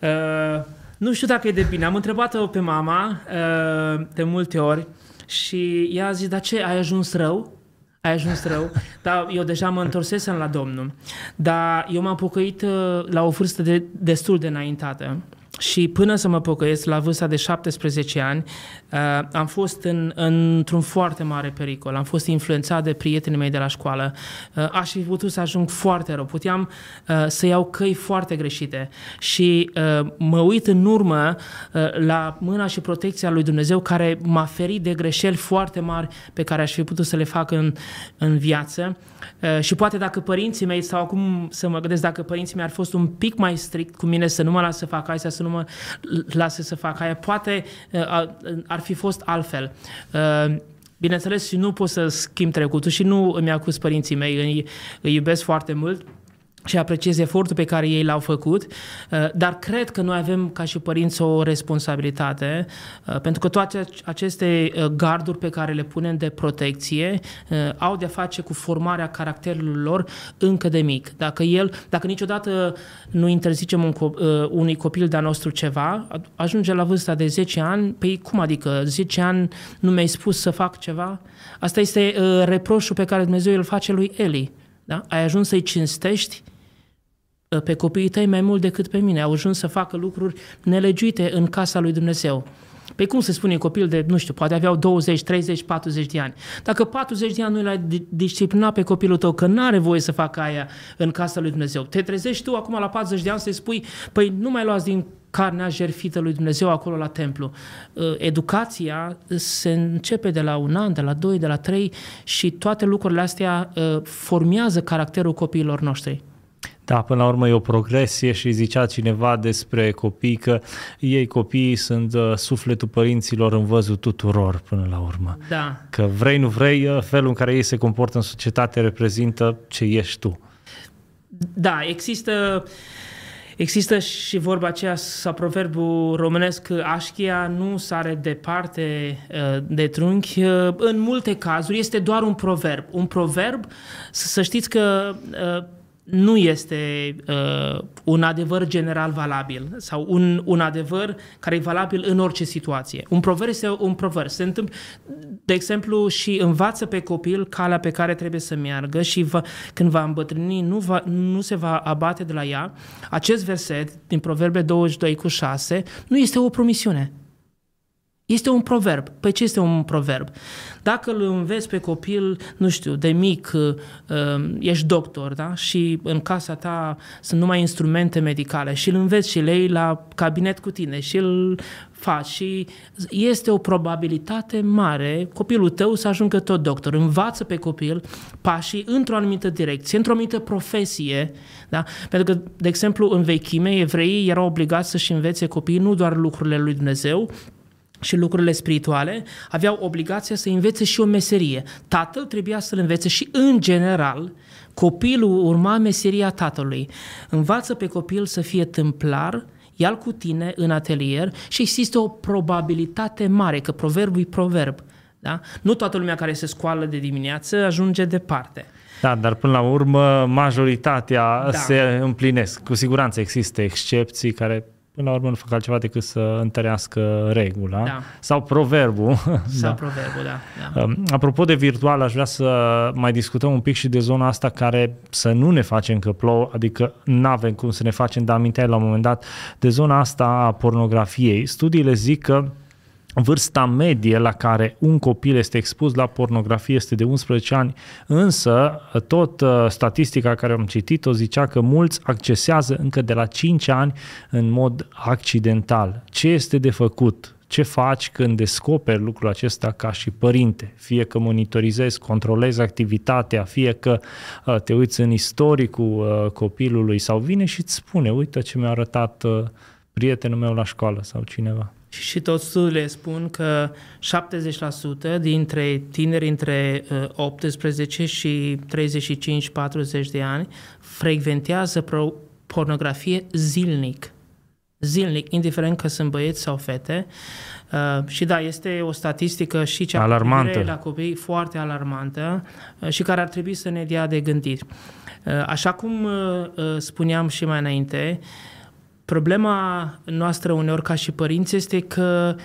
Uh, nu știu dacă e de bine. Am întrebat-o pe mama uh, de multe ori și ea a zis, dar ce, ai ajuns rău? Ai ajuns rău? Dar eu deja mă întorsesem la Domnul. Dar eu m-am pocăit uh, la o vârstă de, destul de înaintată. Și până să mă pocăiesc, la vârsta de 17 ani, uh, am fost în, într-un foarte mare pericol. Am fost influențat de prietenii mei de la școală. Uh, aș fi putut să ajung foarte rău. Puteam uh, să iau căi foarte greșite. Și uh, mă uit în urmă uh, la mâna și protecția lui Dumnezeu care m-a ferit de greșeli foarte mari pe care aș fi putut să le fac în, în viață. Uh, și poate dacă părinții mei, sau acum să mă gândesc dacă părinții mei ar fost un pic mai strict cu mine să nu mă lasă să fac asta, să nu mă lasă să fac aia, poate uh, ar fi fost altfel. Uh, bineînțeles, și nu pot să schimb trecutul și nu îmi acuz părinții mei, îi, îi iubesc foarte mult, și apreciez efortul pe care ei l-au făcut, uh, dar cred că noi avem ca și părinți o responsabilitate, uh, pentru că toate aceste uh, garduri pe care le punem de protecție au de-a face cu formarea caracterului lor încă de mic. Dacă el, dacă niciodată nu interzicem un, unui copil de-a nostru ceva, ajunge la vârsta de 10 ani, pe cum adică 10 ani nu mi-ai spus să fac ceva? Asta este reproșul pe care Dumnezeu îl face lui Eli. Da? Ai ajuns să-i cinstești Ă, pe copiii tăi mai mult decât pe mine. Au ajuns să facă lucruri nelegiuite în casa lui Dumnezeu. Păi cum se spune copil de, nu știu, poate aveau 20, 30, 40 de ani. Dacă 40 de ani nu l-ai disciplinat pe copilul tău că nu are voie să facă aia în casa lui Dumnezeu, te trezești tu acum la 40 de ani să-i spui, păi nu mai luați din carnea jerfită lui Dumnezeu acolo la templu. Ă, educația se începe de la un an, de la doi, de la trei și toate lucrurile astea ă, formează caracterul copiilor noștri. Da, până la urmă e o progresie și zicea cineva despre copii că ei copiii sunt uh, sufletul părinților în văzul tuturor până la urmă. Da. Că vrei, nu vrei, uh, felul în care ei se comportă în societate reprezintă ce ești tu. Da, există... Există și vorba aceea sau proverbul românesc așchia nu sare departe uh, de trunchi. Uh, în multe cazuri este doar un proverb. Un proverb, să știți că uh, nu este uh, un adevăr general valabil sau un, un adevăr care e valabil în orice situație. Un proverb este un proverb. Se întâmplă, de exemplu, și învață pe copil calea pe care trebuie să meargă și va, când va îmbătrâni nu, va, nu se va abate de la ea. Acest verset din Proverbe 22 cu 6 nu este o promisiune. Este un proverb. Păi ce este un proverb? Dacă îl înveți pe copil, nu știu, de mic, uh, um, ești doctor, da? Și în casa ta sunt numai instrumente medicale și îl înveți și lei la cabinet cu tine și îl faci și este o probabilitate mare copilul tău să ajungă tot doctor. Învață pe copil pașii într-o anumită direcție, într-o anumită profesie, da? Pentru că, de exemplu, în vechime, evreii erau obligați să-și învețe copiii nu doar lucrurile lui Dumnezeu, și lucrurile spirituale, aveau obligația să învețe și o meserie. Tatăl trebuia să-l învețe și, în general, copilul urma meseria tatălui. Învață pe copil să fie templar, ia cu tine în atelier și există o probabilitate mare, că proverbul e proverb. Da? Nu toată lumea care se scoală de dimineață ajunge departe. Da, dar până la urmă majoritatea da. se împlinesc. Cu siguranță există excepții care până la urmă nu fac altceva decât să întărească regula da. sau proverbul. Sau da. proverbul, da, da. Um, apropo de virtual, aș vrea să mai discutăm un pic și de zona asta care să nu ne facem că plouă, adică nu avem cum să ne facem, dar aminteai la un moment dat de zona asta a pornografiei. Studiile zic că Vârsta medie la care un copil este expus la pornografie este de 11 ani, însă tot uh, statistica care am citit-o zicea că mulți accesează încă de la 5 ani în mod accidental. Ce este de făcut? Ce faci când descoperi lucrul acesta ca și părinte? Fie că monitorizezi, controlezi activitatea, fie că uh, te uiți în istoricul uh, copilului sau vine și îți spune, uite ce mi-a arătat prietenul meu la școală sau cineva. Și tot studiile spun că 70% dintre tineri între 18 uh, și 35-40 de ani frecventează pornografie zilnic. Zilnic, indiferent că sunt băieți sau fete. Uh, și da, este o statistică și cea alarmantă. la copii foarte alarmantă uh, și care ar trebui să ne dea de gândit. Uh, așa cum uh, uh spuneam și mai înainte, uh, Problema noastră uneori ca și părinți este că,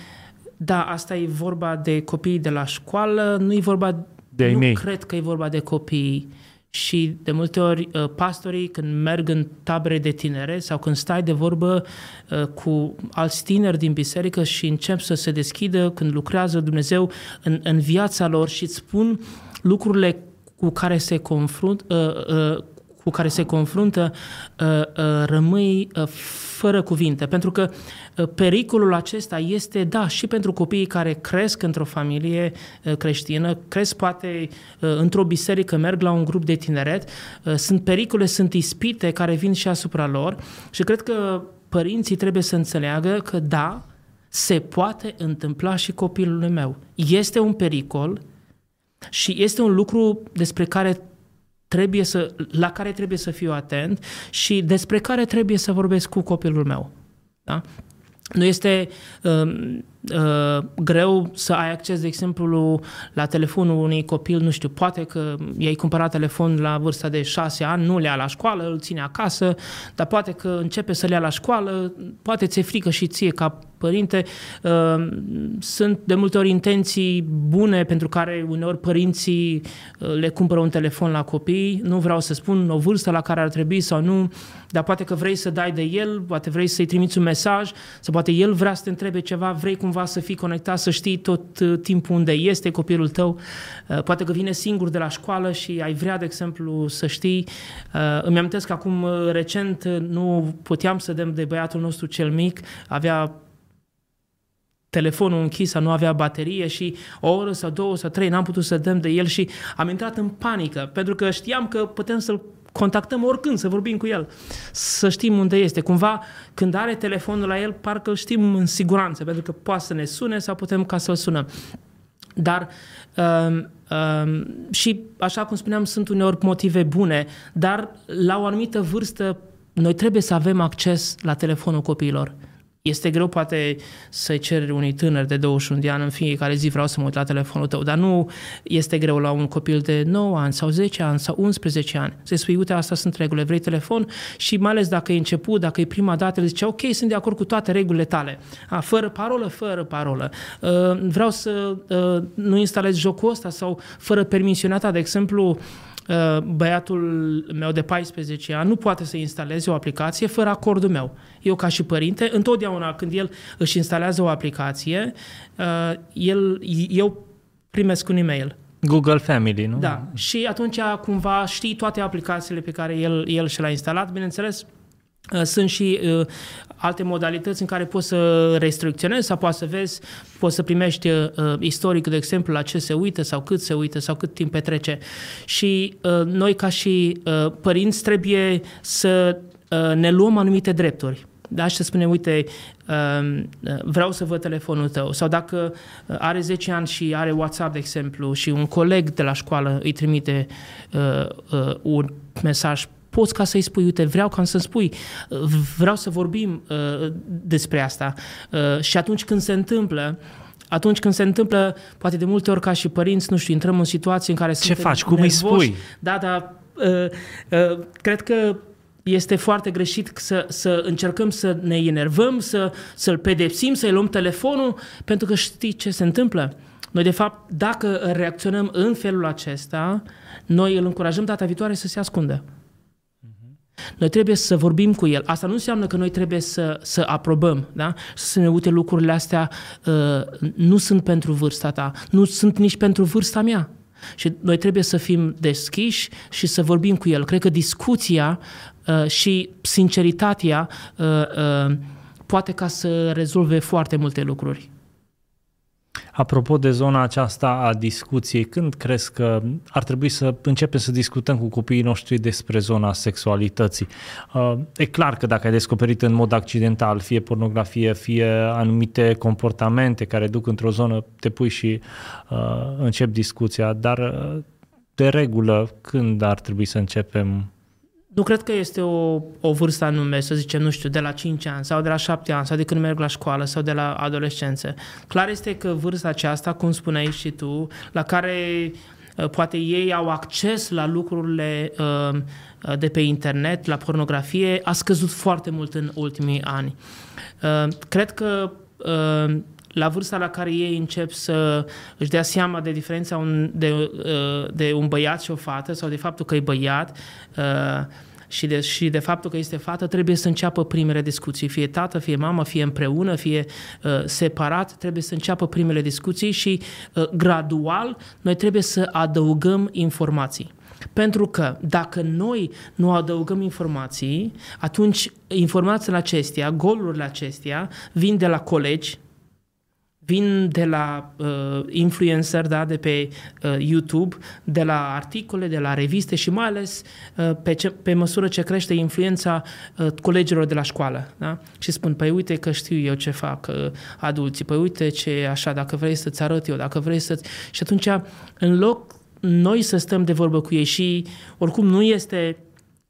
da, asta e vorba de copii de la școală, nu e vorba, de nu mei. cred că e vorba de copii și de multe ori uh, pastorii când merg în tabere de tinere sau când stai de vorbă uh, cu alți tineri din biserică și încep să se deschidă când lucrează Dumnezeu în, în viața lor și îți spun lucrurile cu care se confrunt, uh, cu care se confruntă, rămâi fără cuvinte. Pentru că pericolul acesta este, da, și pentru copiii care cresc într-o familie creștină, cresc poate într-o biserică, merg la un grup de tineret, sunt pericole, sunt ispite care vin și asupra lor și cred că părinții trebuie să înțeleagă că da, se poate întâmpla și copilului meu. Este un pericol și este un lucru despre care trebuie să, la care trebuie să fiu atent și despre care trebuie să vorbesc cu copilul meu. Da? Nu este uh, uh, greu să ai acces, de exemplu, la telefonul unui copil, nu știu, poate că i-ai cumpărat telefon la vârsta de șase ani, nu le ia la școală, îl ține acasă, dar poate că începe să le ia la școală, poate ți-e frică și ție ca părinte. Uh, sunt de multe ori intenții bune pentru care uneori părinții uh, le cumpără un telefon la copii. Nu vreau să spun o vârstă la care ar trebui sau nu, dar poate că vrei să dai de el, poate vrei să-i trimiți un mesaj, sau poate el vrea să te întrebe ceva, vrei cumva să fii conectat, să știi tot uh, timpul unde este copilul tău. Poate că vine singur de la școală și ai vrea, de exemplu, să știi. Îmi amintesc că acum recent nu puteam să dăm de băiatul nostru cel mic, avea telefonul închis, nu avea baterie și o oră sau două sau trei n-am putut să dăm de el și am intrat în panică, pentru că știam că putem să-l contactăm oricând, să vorbim cu el, să știm unde este. Cumva, când are telefonul la el, parcă îl știm în siguranță, pentru că poate să ne sune sau putem ca să-l sunăm. Dar um, um, și, așa cum spuneam, sunt uneori motive bune, dar la o anumită vârstă noi trebuie să avem acces la telefonul copiilor. Este greu poate să-i ceri unui tânăr de 21 de ani în fiecare zi vreau să mă uit la telefonul tău, dar nu este greu la un copil de 9 ani sau 10 ani sau 11 ani. Să spui, uite, asta sunt regulile, vrei telefon? Și mai ales dacă e început, dacă e prima dată, le zice, ok, sunt de acord cu toate regulile tale. A, fără parolă, fără parolă. Uh, vreau să uh, nu instalez jocul ăsta sau fără permisiunea ta. De exemplu, Uh, băiatul meu de 14 ani nu poate să instaleze o aplicație fără acordul meu. Eu ca și părinte, întotdeauna când el își instalează o aplicație, uh, el, eu primesc un e-mail. Google Family, nu? Da. Și atunci cumva știi toate aplicațiile pe care el, el și le-a instalat. Bineînțeles, uh, sunt și uh, alte modalități în care poți să restricționezi sau poți să vezi, poți să primești uh, istoric, de exemplu, la ce se uită sau cât se uită sau cât timp petrece. Și uh, noi ca și uh, părinți trebuie să uh, ne luăm anumite drepturi. Da, și să spune, uite, uh, vreau să văd telefonul tău. Sau dacă uh, are 10 ani și are WhatsApp, de exemplu, și un coleg de la școală îi trimite uh, uh, un mesaj poți ca să-i spui, uite, vreau ca să spui, vreau să vorbim uh, despre asta. Uh, și atunci când se întâmplă, atunci când se întâmplă, poate de multe ori ca și părinți, nu știu, intrăm în situații în care Ce faci? Cum nervoși. îi spui? Da, da. Uh, uh, cred că este foarte greșit să, să încercăm să ne enervăm, să, să-l pedepsim, să-i luăm telefonul, pentru că știi ce se întâmplă? Noi, de fapt, dacă reacționăm în felul acesta, noi îl încurajăm data viitoare să se ascundă. Noi trebuie să vorbim cu el. Asta nu înseamnă că noi trebuie să, să aprobăm, da? să ne uite lucrurile astea uh, nu sunt pentru vârsta ta, nu sunt nici pentru vârsta mea. Și noi trebuie să fim deschiși și să vorbim cu el. Cred că discuția uh, și sinceritatea uh, uh, poate ca să rezolve foarte multe lucruri. Apropo de zona aceasta a discuției, când crezi că ar trebui să începem să discutăm cu copiii noștri despre zona sexualității? Uh, e clar că dacă ai descoperit în mod accidental, fie pornografie, fie anumite comportamente care duc într-o zonă, te pui și uh, începi discuția, dar uh, de regulă, când ar trebui să începem nu cred că este o, o vârstă anume, să zicem, nu știu, de la 5 ani sau de la 7 ani sau de când merg la școală sau de la adolescență. Clar este că vârsta aceasta, cum spuneai și tu, la care uh, poate ei au acces la lucrurile uh, de pe internet, la pornografie, a scăzut foarte mult în ultimii ani. Uh, cred că uh, la vârsta la care ei încep să își dea seama de diferența un, de, uh, de un băiat și o fată sau de faptul că e băiat uh, și de, și de faptul că este fată, trebuie să înceapă primele discuții. Fie tată, fie mamă, fie împreună, fie uh, separat, trebuie să înceapă primele discuții și uh, gradual noi trebuie să adăugăm informații. Pentru că dacă noi nu adăugăm informații, atunci informațiile acestea, golurile acestea, vin de la colegi, vin de la uh, influencer, da, de pe uh, YouTube, de la articole, de la reviste și mai ales uh, pe, ce, pe măsură ce crește influența uh, colegilor de la școală. Da? Și spun, păi uite că știu eu ce fac uh, adulții, păi uite ce așa, dacă vrei să-ți arăt eu, dacă vrei să Și atunci, în loc noi să stăm de vorbă cu ei și oricum nu este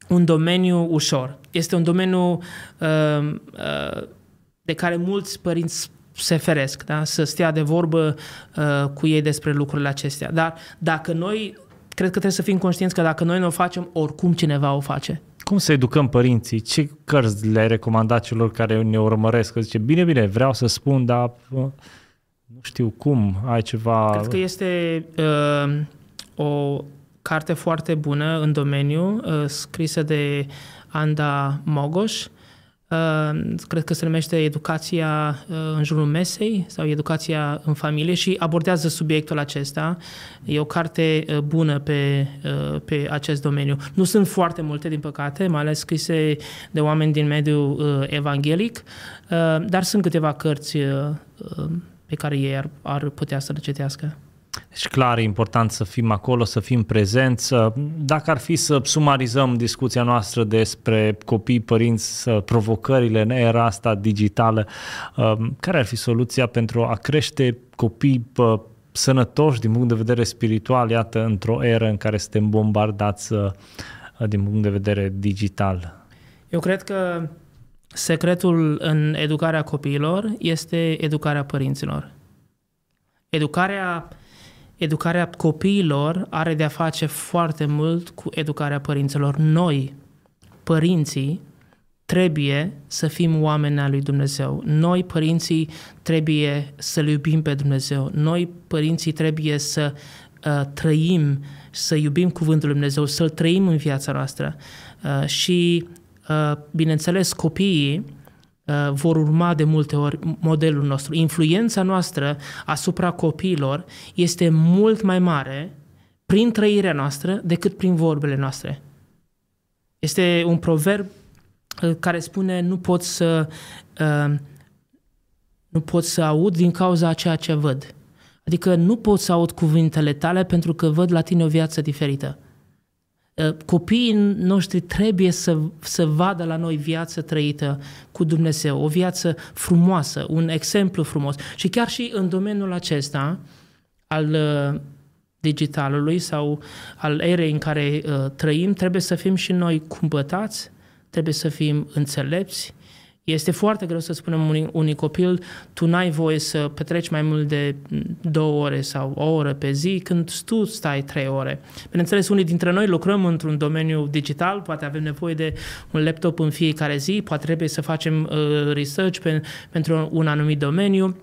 un domeniu ușor. Este un domeniu uh, uh, de care mulți părinți se feresc, da? să stea de vorbă uh, cu ei despre lucrurile acestea. Dar dacă noi, cred că trebuie să fim conștienți că dacă noi nu o facem, oricum cineva o face. Cum să educăm părinții? Ce cărți le-ai recomandat celor care ne urmăresc? Că zice, bine, bine, vreau să spun, dar uh, nu știu cum, ai ceva... Cred că este uh, o carte foarte bună în domeniu, uh, scrisă de Anda Mogoș, Uh, cred că se numește Educația uh, în jurul mesei sau Educația în familie și abordează subiectul acesta. E o carte uh, bună pe, pe acest domeniu. Nu sunt foarte multe, din păcate, mai ales scrise de oameni din mediul evanghelic, dar sunt câteva cărți pe care ei ar, ar putea să le citească. Deci clar e important să fim acolo, să fim prezenți. Dacă ar fi să sumarizăm discuția noastră despre copii, părinți, provocările în era asta digitală, um, care ar fi soluția pentru a crește copii sănătoși din punct de vedere spiritual, iată, într-o eră în care suntem bombardați uh, din punct de vedere digital? Eu cred că secretul în educarea copiilor este educarea părinților. Educarea educarea copiilor are de-a face foarte mult cu educarea părinților. Noi, părinții, trebuie să fim oameni al lui Dumnezeu. Noi, părinții, trebuie să-L iubim pe Dumnezeu. Noi, părinții, trebuie să uh, trăim, să iubim Cuvântul lui Dumnezeu, să-L trăim în viața noastră. Uh, și, uh, bineînțeles, copiii Uh, vor urma de multe ori modelul nostru. Influența noastră asupra copiilor este mult mai mare prin trăirea noastră decât prin vorbele noastre. Este un proverb uh, care spune nu pot să uh, nu pot să aud din cauza a ceea ce văd. Adică nu pot să aud cuvintele tale pentru că văd la tine o viață diferită. Uh, copiii noștri trebuie să, să vadă la noi viață trăită cu Dumnezeu, o viață frumoasă, un exemplu frumos. Și chiar și în domeniul acesta al uh, digitalului sau al erei în care uh, trăim, trebuie să fim și noi cumpătați, trebuie să fim înțelepți, este foarte greu să spunem unui, unui copil, tu n-ai voie să petreci mai mult de două ore sau o oră pe zi când tu stai trei ore. Bineînțeles, unii dintre noi lucrăm într-un domeniu digital, poate avem nevoie de un laptop în fiecare zi, poate trebuie să facem uh, research pe, pentru un anumit domeniu,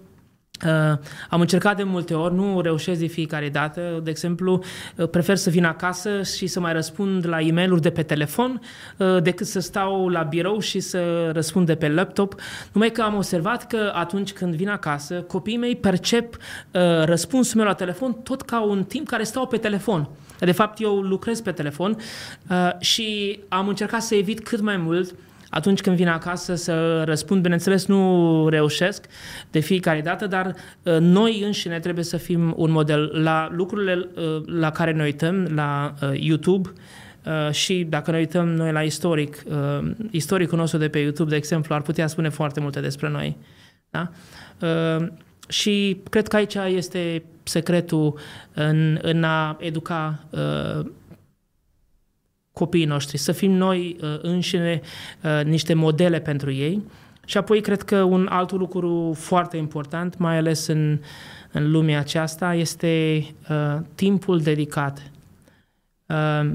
Uh, am încercat de multe ori, nu reușesc de fiecare dată. De exemplu, uh, prefer să vin acasă și să mai răspund la e mail de pe telefon uh, decât să stau la birou și să răspund de pe laptop. Numai că am observat că atunci când vin acasă, copiii mei percep uh, răspunsul meu la telefon tot ca un timp care stau pe telefon. De fapt, eu lucrez pe telefon uh, și am încercat să evit cât mai mult atunci când vin acasă să răspund, bineînțeles nu reușesc de fiecare dată, dar uh, noi înșine trebuie să fim un model la lucrurile uh, la care ne uităm, la uh, YouTube, și dacă ne uităm noi la istoric, istoricul nostru de pe YouTube, de exemplu, ar putea spune foarte multe despre noi. Da? Și cred că aici este secretul în, în a educa copiii noștri, să fim noi uh, înșine uh, niște modele pentru ei. Și apoi cred că un alt lucru foarte important, mai ales în, în lumea aceasta, este uh, timpul dedicat. Uh,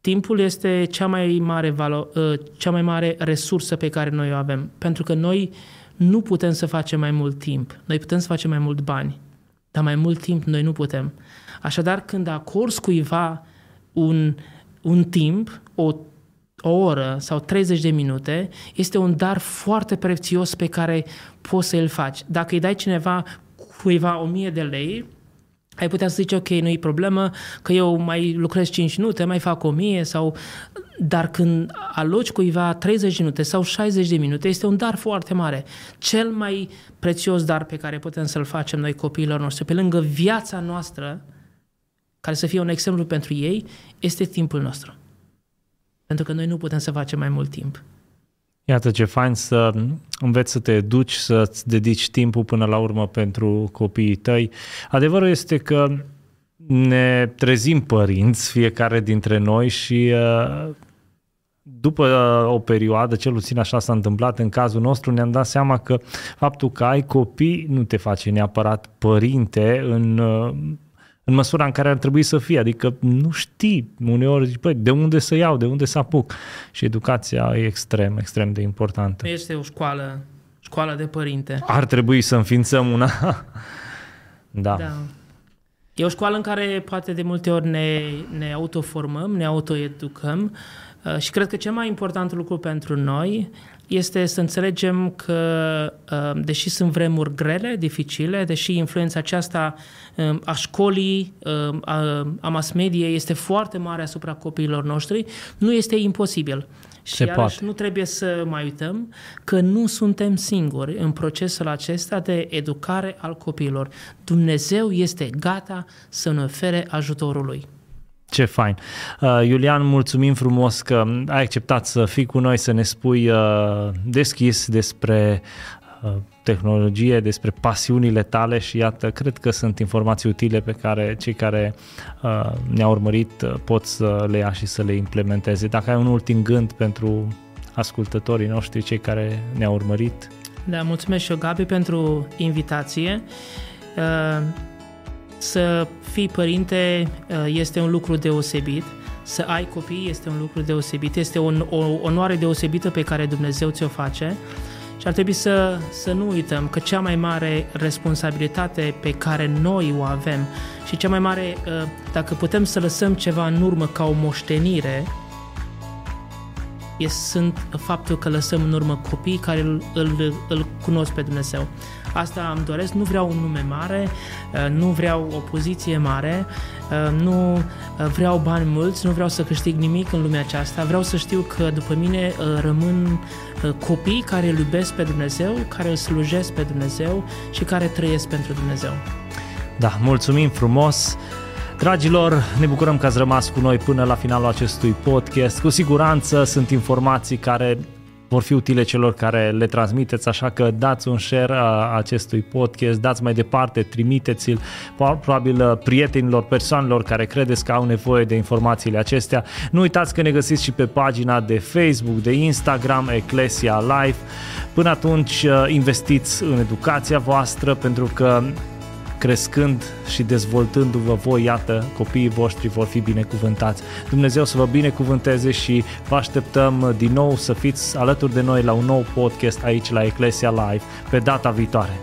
timpul este cea mai mare valo- uh, cea mai mare resursă pe care noi o avem, pentru că noi nu putem să facem mai mult timp. Noi putem să facem mai mult bani, dar mai mult timp noi nu putem. Așadar, când acorzi cuiva un, un timp, o, o oră sau 30 de minute, este un dar foarte prețios pe care poți să-l faci. Dacă îi dai cineva cuiva 1000 de lei, ai putea să zici, ok, nu e problemă, că eu mai lucrez 5 minute, mai fac 1000 sau... Dar când aloci cuiva 30 de minute sau 60 de minute, este un dar foarte mare. Cel mai prețios dar pe care putem să-l facem noi copiilor noștri, pe lângă viața noastră, care să fie un exemplu pentru ei, este timpul nostru. Pentru că noi nu putem să facem mai mult timp. Iată ce fain să înveți să te duci, să-ți dedici timpul până la urmă pentru copiii tăi. Adevărul este că ne trezim părinți, fiecare dintre noi și uh, după uh, o perioadă, cel puțin așa s-a întâmplat în cazul nostru, ne-am dat seama că faptul că ai copii nu te face neapărat părinte în uh, în măsura în care ar trebui să fie. Adică nu știi uneori, zici, păi, de unde să iau, de unde să apuc. Și educația e extrem, extrem de importantă. Este o școală, școală de părinte. Ar trebui să înființăm una. da. da. E o școală în care poate de multe ori ne, ne autoformăm, ne autoeducăm uh, și cred că cel mai important lucru pentru noi este să înțelegem că, uh, deși sunt vremuri grele, dificile, deși influența aceasta um, a școlii, um, a mass media este foarte mare asupra copiilor noștri, nu este imposibil. Și Se iarăși poate. nu trebuie să mai uităm că nu suntem singuri în procesul acesta de educare al copiilor. Dumnezeu este gata să ne ofere ajutorul lui. Ce fain. Uh, Iulian, mulțumim frumos că ai acceptat să fii cu noi, să ne spui uh, deschis despre uh, tehnologie, despre pasiunile tale și iată, cred că sunt informații utile pe care cei care uh, ne-au urmărit uh, pot să le ia și să le implementeze. Dacă ai un ultim gând pentru ascultătorii noștri, cei care ne-au urmărit. Da, mulțumesc și eu, Gabi, pentru invitație. Uh, să fii părinte uh, este un lucru deosebit, să ai copii este un lucru deosebit, este o, o onoare deosebită pe care Dumnezeu ți-o face. Și ar trebui să, să nu uităm că cea mai mare responsabilitate pe care noi o avem și cea mai mare, uh, dacă putem să lăsăm ceva în urmă ca o moștenire, sunt faptul că lăsăm în urmă copii care îl, îl, îl cunosc pe Dumnezeu. Asta îmi doresc, nu vreau un nume mare, uh, nu vreau o poziție mare, uh, nu uh, vreau bani mulți, nu vreau să câștig nimic în lumea aceasta, vreau să știu că după mine rămân copii care îl iubesc pe Dumnezeu, care îl slujesc pe Dumnezeu și care trăiesc pentru Dumnezeu. Da, mulțumim frumos! Dragilor, ne bucurăm că ați rămas cu noi până la finalul acestui podcast. Cu siguranță sunt informații care vor fi utile celor care le transmiteți, așa că dați un share a acestui podcast, dați mai departe, trimiteți-l probabil uh, prietenilor, persoanelor care credeți că au nevoie de informațiile acestea. Nu uitați că ne găsiți și pe pagina de Facebook, de Instagram, Ecclesia Live. Până atunci uh, investiți în educația voastră pentru că crescând și dezvoltându-vă voi, iată, copiii voștri vor fi binecuvântați. Dumnezeu să vă binecuvânteze și vă așteptăm din nou să fiți alături de noi la un nou podcast aici la Ecclesia Live pe data viitoare.